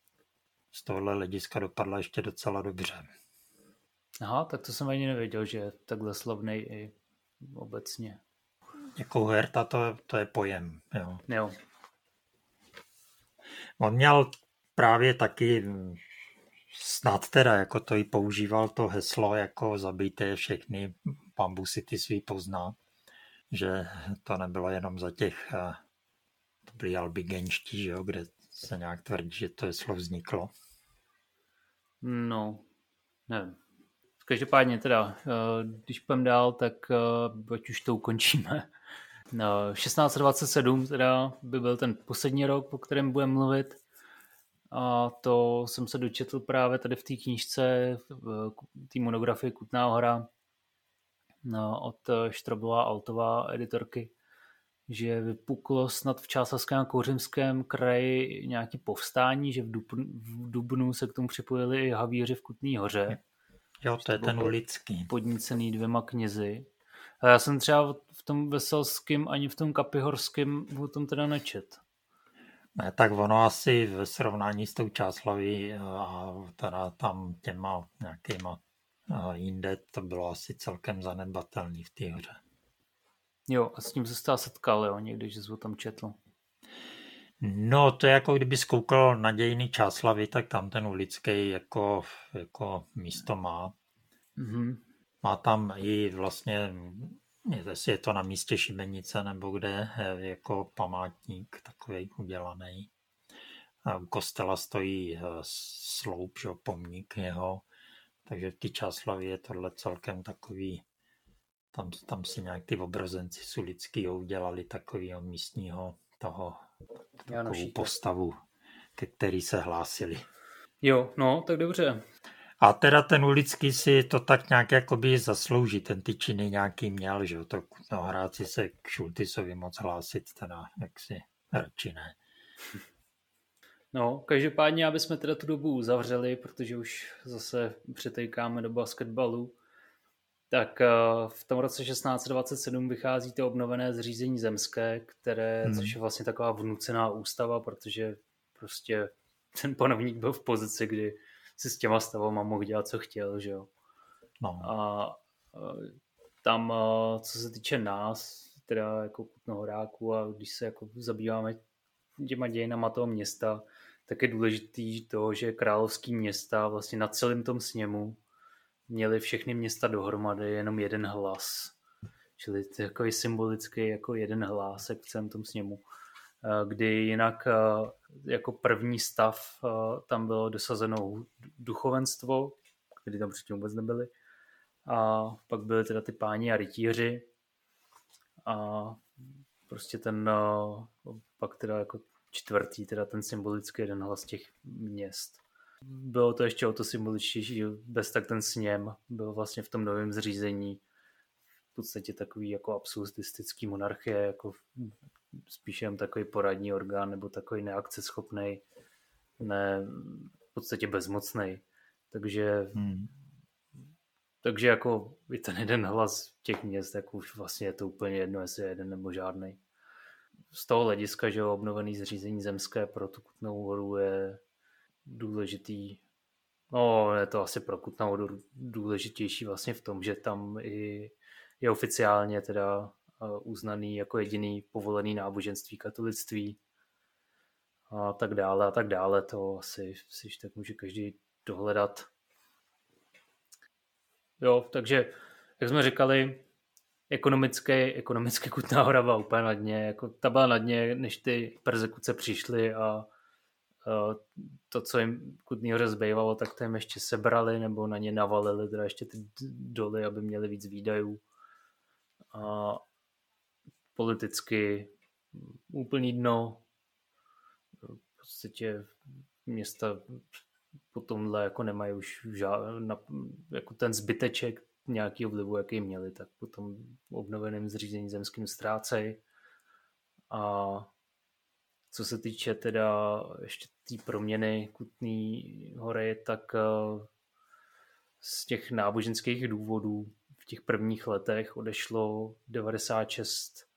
z tohohle hlediska dopadla ještě docela dobře. Aha, tak to jsem ani nevěděl, že je takhle slavný i obecně. Jako Huerta to, to je pojem. Jo. jo. On měl právě taky snad teda jako to i používal to heslo jako zabijte všechny, bambusy ty svý pozná, že to nebylo jenom za těch, eh, to byli albigenští, že jo, kde se nějak tvrdí, že to heslo vzniklo. No, nevím. Každopádně teda, eh, když půjdeme dál, tak eh, ať už to ukončíme. 1627 teda by byl ten poslední rok, po kterém budeme mluvit. A to jsem se dočetl právě tady v té knížce, v té monografii Kutná hora no, od Štrobová Altová editorky, že vypuklo snad v Čásavském a Kouřimském kraji nějaký povstání, že v Dubnu, v Dubnu se k tomu připojili i havíři v Kutné hoře. [laughs] Jo, to je ten ulický. Podnícený dvěma knězi. A já jsem třeba v tom veselském ani v tom kapihorském o tom teda nečet. Ne, tak ono asi v srovnání s tou Čáslaví eh, a teda tam těma nějakýma eh, jinde to bylo asi celkem zanedbatelný v té hře. Jo, a s tím se stál setkal, jo, někdy, že jsi ho tam četl. No, to je jako kdyby zkoukal na dějiny Čáslavy, tak tam ten ulický jako, jako místo má. Mm-hmm. Má tam i vlastně jestli je to na místě Šibenice nebo kde, jako památník takový udělaný. U kostela stojí eh, sloup, že, pomník jeho, takže v té Čáslavě je tohle celkem takový, tam, tam si nějak ty obrazenci Sulický udělali takového místního toho takovou postavu, ke který se hlásili. Jo, no, tak dobře. A teda ten Ulický si to tak nějak jakoby zaslouží, ten ty činy nějaký měl, že to no, hráci se k Šultisovi moc hlásit, teda jak si radši ne. [laughs] No, každopádně, aby jsme teda tu dobu uzavřeli, protože už zase přetejkáme do basketbalu, tak eh, v tom roce 1627 vychází to obnovené zřízení zemské, které, hmm. což je vlastně taková vnucená ústava, protože prostě ten panovník byl v pozici, kdy si s těma stavama mohl dělat, co chtěl, že jo. No. A tam, co se týče nás, teda jako Kutnohoráků a když se jako zabýváme těma dějinama toho města, tak je důležitý to, že královský města vlastně na celém tom sněmu měli všechny města dohromady jenom jeden hlas. Čili to je takový symbolický jako jeden hlásek v celém tom sněmu. Kdy jinak jako první stav tam bylo dosazeno duchovenstvo, kdy tam předtím vůbec nebyli. A pak byly teda ty páni a rytíři. A prostě ten pak teda jako čtvrtý, teda ten symbolický jeden hlas těch měst. Bylo to ještě o to symboličtější, bez tak ten sněm byl vlastně v tom novém zřízení v podstatě takový jako absurdistický monarchie, jako spíše jen takový poradní orgán nebo takový neakceschopný, ne v podstatě bezmocný. Takže hmm. takže jako je ten jeden hlas těch měst, jako už vlastně je to úplně jedno, jestli je jeden nebo žádný z toho hlediska, že obnovený zřízení zemské pro tu Kutnou horu je důležitý. No, je to asi pro Kutnou horu důležitější vlastně v tom, že tam i je oficiálně teda uznaný jako jediný povolený náboženství katolictví a tak dále a tak dále. To asi si tak může každý dohledat. Jo, takže jak jsme říkali, ekonomické, ekonomické Kutná hora byla úplně na dně, jako ta byla na dně, než ty persekuce přišly a, a to, co jim Kutný hoře zbývalo, tak to jim ještě sebrali nebo na ně navalili teda ještě ty doly, aby měli víc výdajů. A politicky úplný dno. V podstatě města po tomhle jako nemají už žádný, jako ten zbyteček nějaký vlivu, jaký měli, tak potom obnoveným zřízení zemským ztrácej. A co se týče teda ještě té proměny Kutný hory, tak eh, z těch náboženských důvodů v těch prvních letech odešlo 96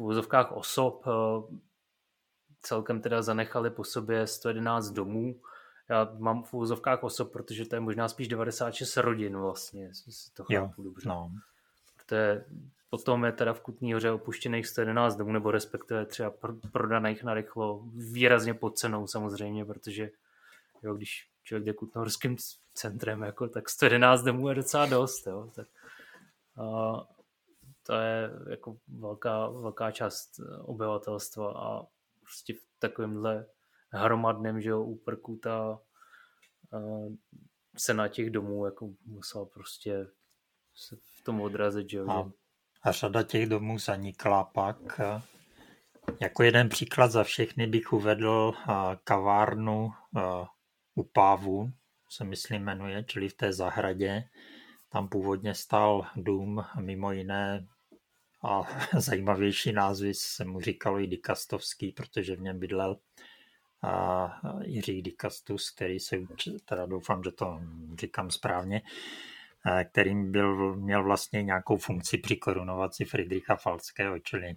v úvozovkách osob. Eh, celkem teda zanechali po sobě 111 domů já mám v úzovkách osob, protože to je možná spíš 96 rodin vlastně, jestli si to chápu dobře. No. Protože potom je teda v Kutní hoře opuštěných 111 domů, nebo respektive třeba prodaných na rychlo výrazně pod cenou samozřejmě, protože jo, když člověk jde kutnohorským centrem, jako, tak 111 domů je docela dost. Jo, tak, a, to je jako velká, velká část obyvatelstva a prostě v takovémhle hromadném, že jo, úprku ta se na těch domů jako musel prostě se v tom odrazit, že jo. A, a řada těch domů zanikla pak. Jako jeden příklad za všechny bych uvedl kavárnu u Pávu, se myslím jmenuje, čili v té zahradě. Tam původně stál dům, mimo jiné a [laughs] zajímavější názvy se mu říkalo i Dikastovský, protože v něm bydlel a Jiří Dikastus, který se, teda doufám, že to říkám správně, kterým byl, měl vlastně nějakou funkci při korunovaci Friedricha Falckého, čili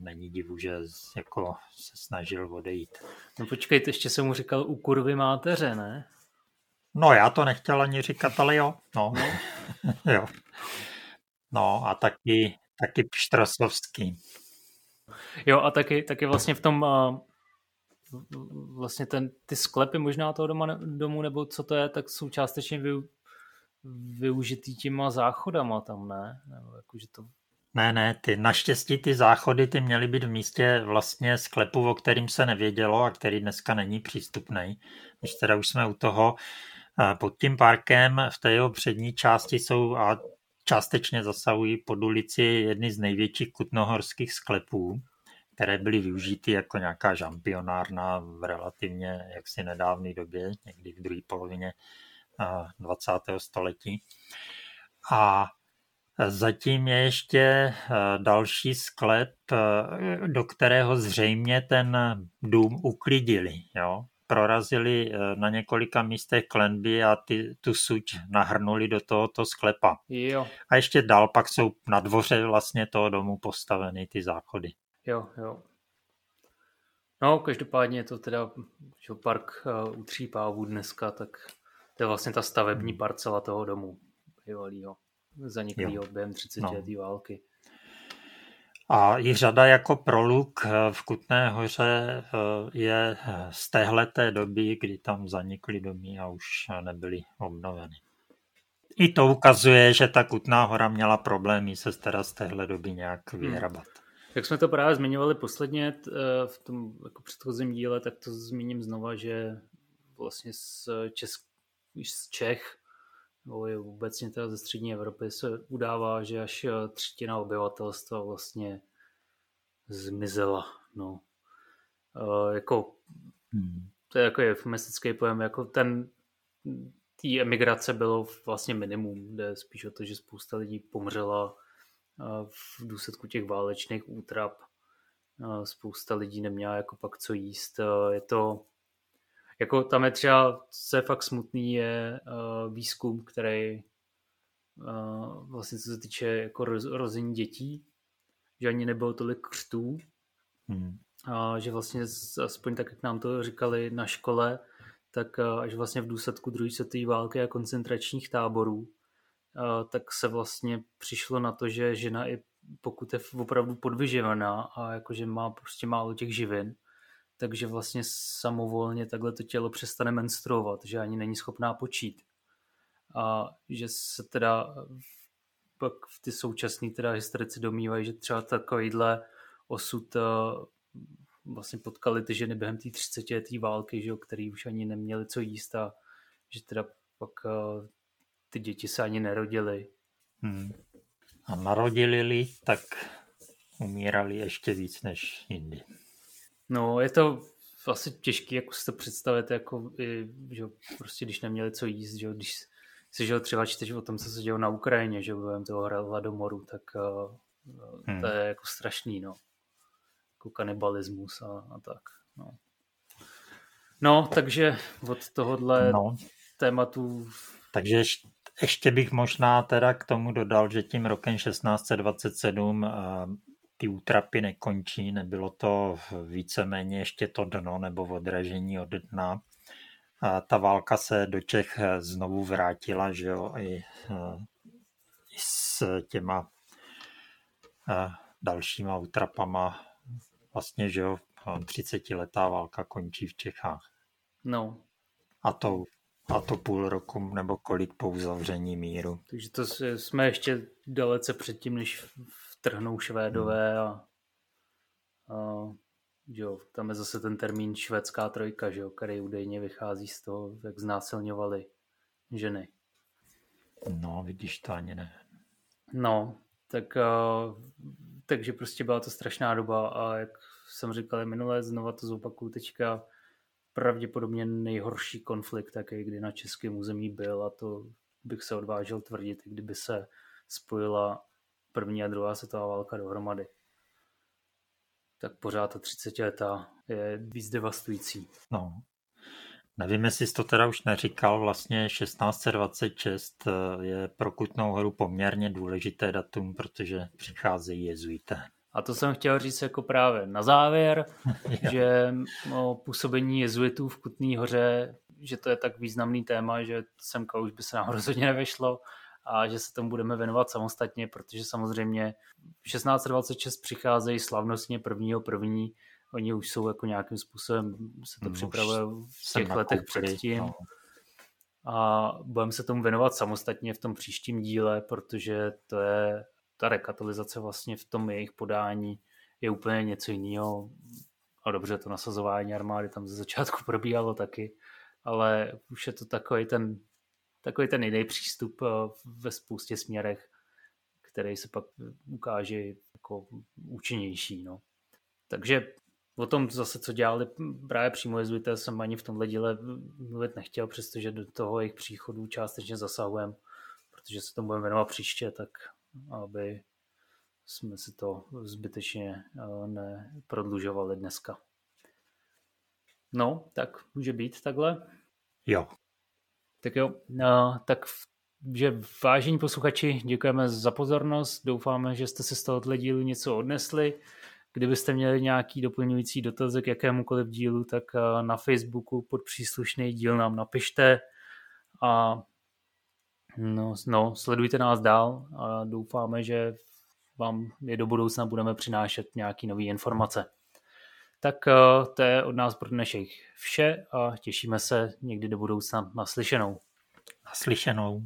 není divu, že jako se snažil odejít. No počkejte, ještě jsem mu říkal u kurvy máteře, ne? No já to nechtěl ani říkat, ale jo. No, no. [laughs] jo. No a taky, taky Pštrasovský. Jo a taky, taky vlastně v tom vlastně ten, ty sklepy možná toho doma, domu, nebo co to je, tak jsou částečně vy, využitý těma záchodama tam, ne? Nebo jako, že to... Ne, ne, ty naštěstí ty záchody ty měly být v místě vlastně sklepu, o kterým se nevědělo a který dneska není přístupný. Když teda už jsme u toho, pod tím parkem v té jeho přední části jsou a částečně zasahují pod ulici jedny z největších kutnohorských sklepů, které byly využity jako nějaká žampionárna v relativně jaksi nedávné době, někdy v druhé polovině 20. století. A Zatím je ještě další sklep, do kterého zřejmě ten dům uklidili. Jo? Prorazili eh, na několika místech klenby a ty, tu suť nahrnuli do tohoto sklepa. Jo. A ještě dál pak jsou na dvoře vlastně toho domu postaveny ty záchody. Jo, jo. No, každopádně je to teda že park uh, u Třípávů dneska, tak to je vlastně ta stavební hmm. parcela toho domu bývalýho zaniklého během 30 no. války. A i řada jako proluk eh, v Kutné hoře eh, je z téhleté doby, kdy tam zanikly domy a už nebyly obnoveny. I to ukazuje, že ta Kutná hora měla problémy se teda z téhle doby nějak hmm. vyhrabat. Hmm. Jak jsme to právě zmiňovali posledně eh, v tom jako předchozím díle, tak to zmíním znova, že vlastně z, Česk, z Čech nebo je obecně teda ze střední Evropy se udává, že až eh, třetina obyvatelstva vlastně zmizela. No. Uh, jako, hmm. To je jako eufemistický pojem, jako ten té emigrace bylo vlastně minimum, jde spíš o to, že spousta lidí pomřela v důsledku těch válečných útrap. Spousta lidí neměla jako pak co jíst. Je to, jako tam je třeba, co je fakt smutný, je výzkum, který vlastně co se týče jako rození dětí, že ani nebylo tolik křtů, hmm. a že vlastně aspoň tak, jak nám to říkali na škole, tak až vlastně v důsledku druhé světové války a koncentračních táborů, tak se vlastně přišlo na to, že žena i pokud je opravdu podvyživená a jakože má prostě málo těch živin, takže vlastně samovolně takhle to tělo přestane menstruovat, že ani není schopná počít. A že se teda pak v ty současné teda historici domývají, že třeba takovýhle osud vlastně potkali ty ženy během té 30 leté války, že jo, který už ani neměli co jíst a že teda pak ty děti se ani nerodily. Hmm. A narodili tak umírali ještě víc než jindy. No, je to asi těžké, jako si to představit, jako, že prostě když neměli co jíst, že když si že třeba čteš o tom, co se dělo na Ukrajině, že během toho hladomoru, tak uh, hmm. to je jako strašný, no. Jako kanibalismus a, a tak, no. No, takže od tohohle no. tématu... Takže ještě bych možná teda k tomu dodal, že tím rokem 1627 eh, ty útrapy nekončí, nebylo to víceméně ještě to dno nebo odražení od dna. A ta válka se do Čech eh, znovu vrátila, že jo, i, eh, i s těma dalšíma útrapama. Vlastně, že jo, 30 letá válka končí v Čechách. No. A to a to půl roku nebo kolik po uzavření míru. Takže to jsme ještě dalece předtím, než vtrhnou Švédové hmm. a, a jo, tam je zase ten termín švédská trojka, že jo, který údajně vychází z toho, jak znásilňovali ženy. No, vidíš, to ani ne. No, tak, takže prostě byla to strašná doba a jak jsem říkal minulé, znova to zopakuju teďka, pravděpodobně nejhorší konflikt, jaký kdy na českém území byl a to bych se odvážil tvrdit, kdyby se spojila první a druhá světová válka dohromady. Tak pořád ta 30 letá je víc devastující. No. Nevím, jestli jsi to teda už neříkal, vlastně 1626 eh, je pro Kutnou horu poměrně důležité datum, protože přicházejí jezuité. A to jsem chtěl říct jako právě na závěr, [laughs] že o působení jezuitů v Kutné hoře, že to je tak významný téma, že semka už by se nám [laughs] rozhodně nevešlo a že se tomu budeme věnovat samostatně, protože samozřejmě 1626 přicházejí slavnostně prvního první, oni už jsou jako nějakým způsobem, se to připravuje v těch letech předtím. No. A budeme se tomu věnovat samostatně v tom příštím díle, protože to je ta rekatolizace vlastně v tom jejich podání je úplně něco jiného. A dobře, to nasazování armády tam ze začátku [laughs] probíhalo taky, ale už je to takový ten, takový ten jiný přístup eh, ve spoustě směrech, který se pak ukáže jako účinnější. No. Takže o tom zase, co dělali právě přímo jezuité, jsem ani v tomhle díle mluvit nechtěl, přestože do toho jejich příchodu částečně zasahujeme, protože se tomu budeme věnovat příště, tak aby jsme si to zbytečně neprodlužovali dneska. No, tak může být takhle. Jo. Tak jo, no, tak že vážení posluchači, děkujeme za pozornost, doufáme, že jste se z tohohle dílu něco odnesli. Kdybyste měli nějaký doplňující dotazy k jakémukoliv dílu, tak na Facebooku pod příslušný díl nám napište a no, no, sledujte nás dál a doufáme, že vám je do budoucna budeme přinášet nějaké nové informace. Tak eh, to je od nás pro dnešek vše a těšíme se někdy do budoucna naslyšenou. Naslyšenou.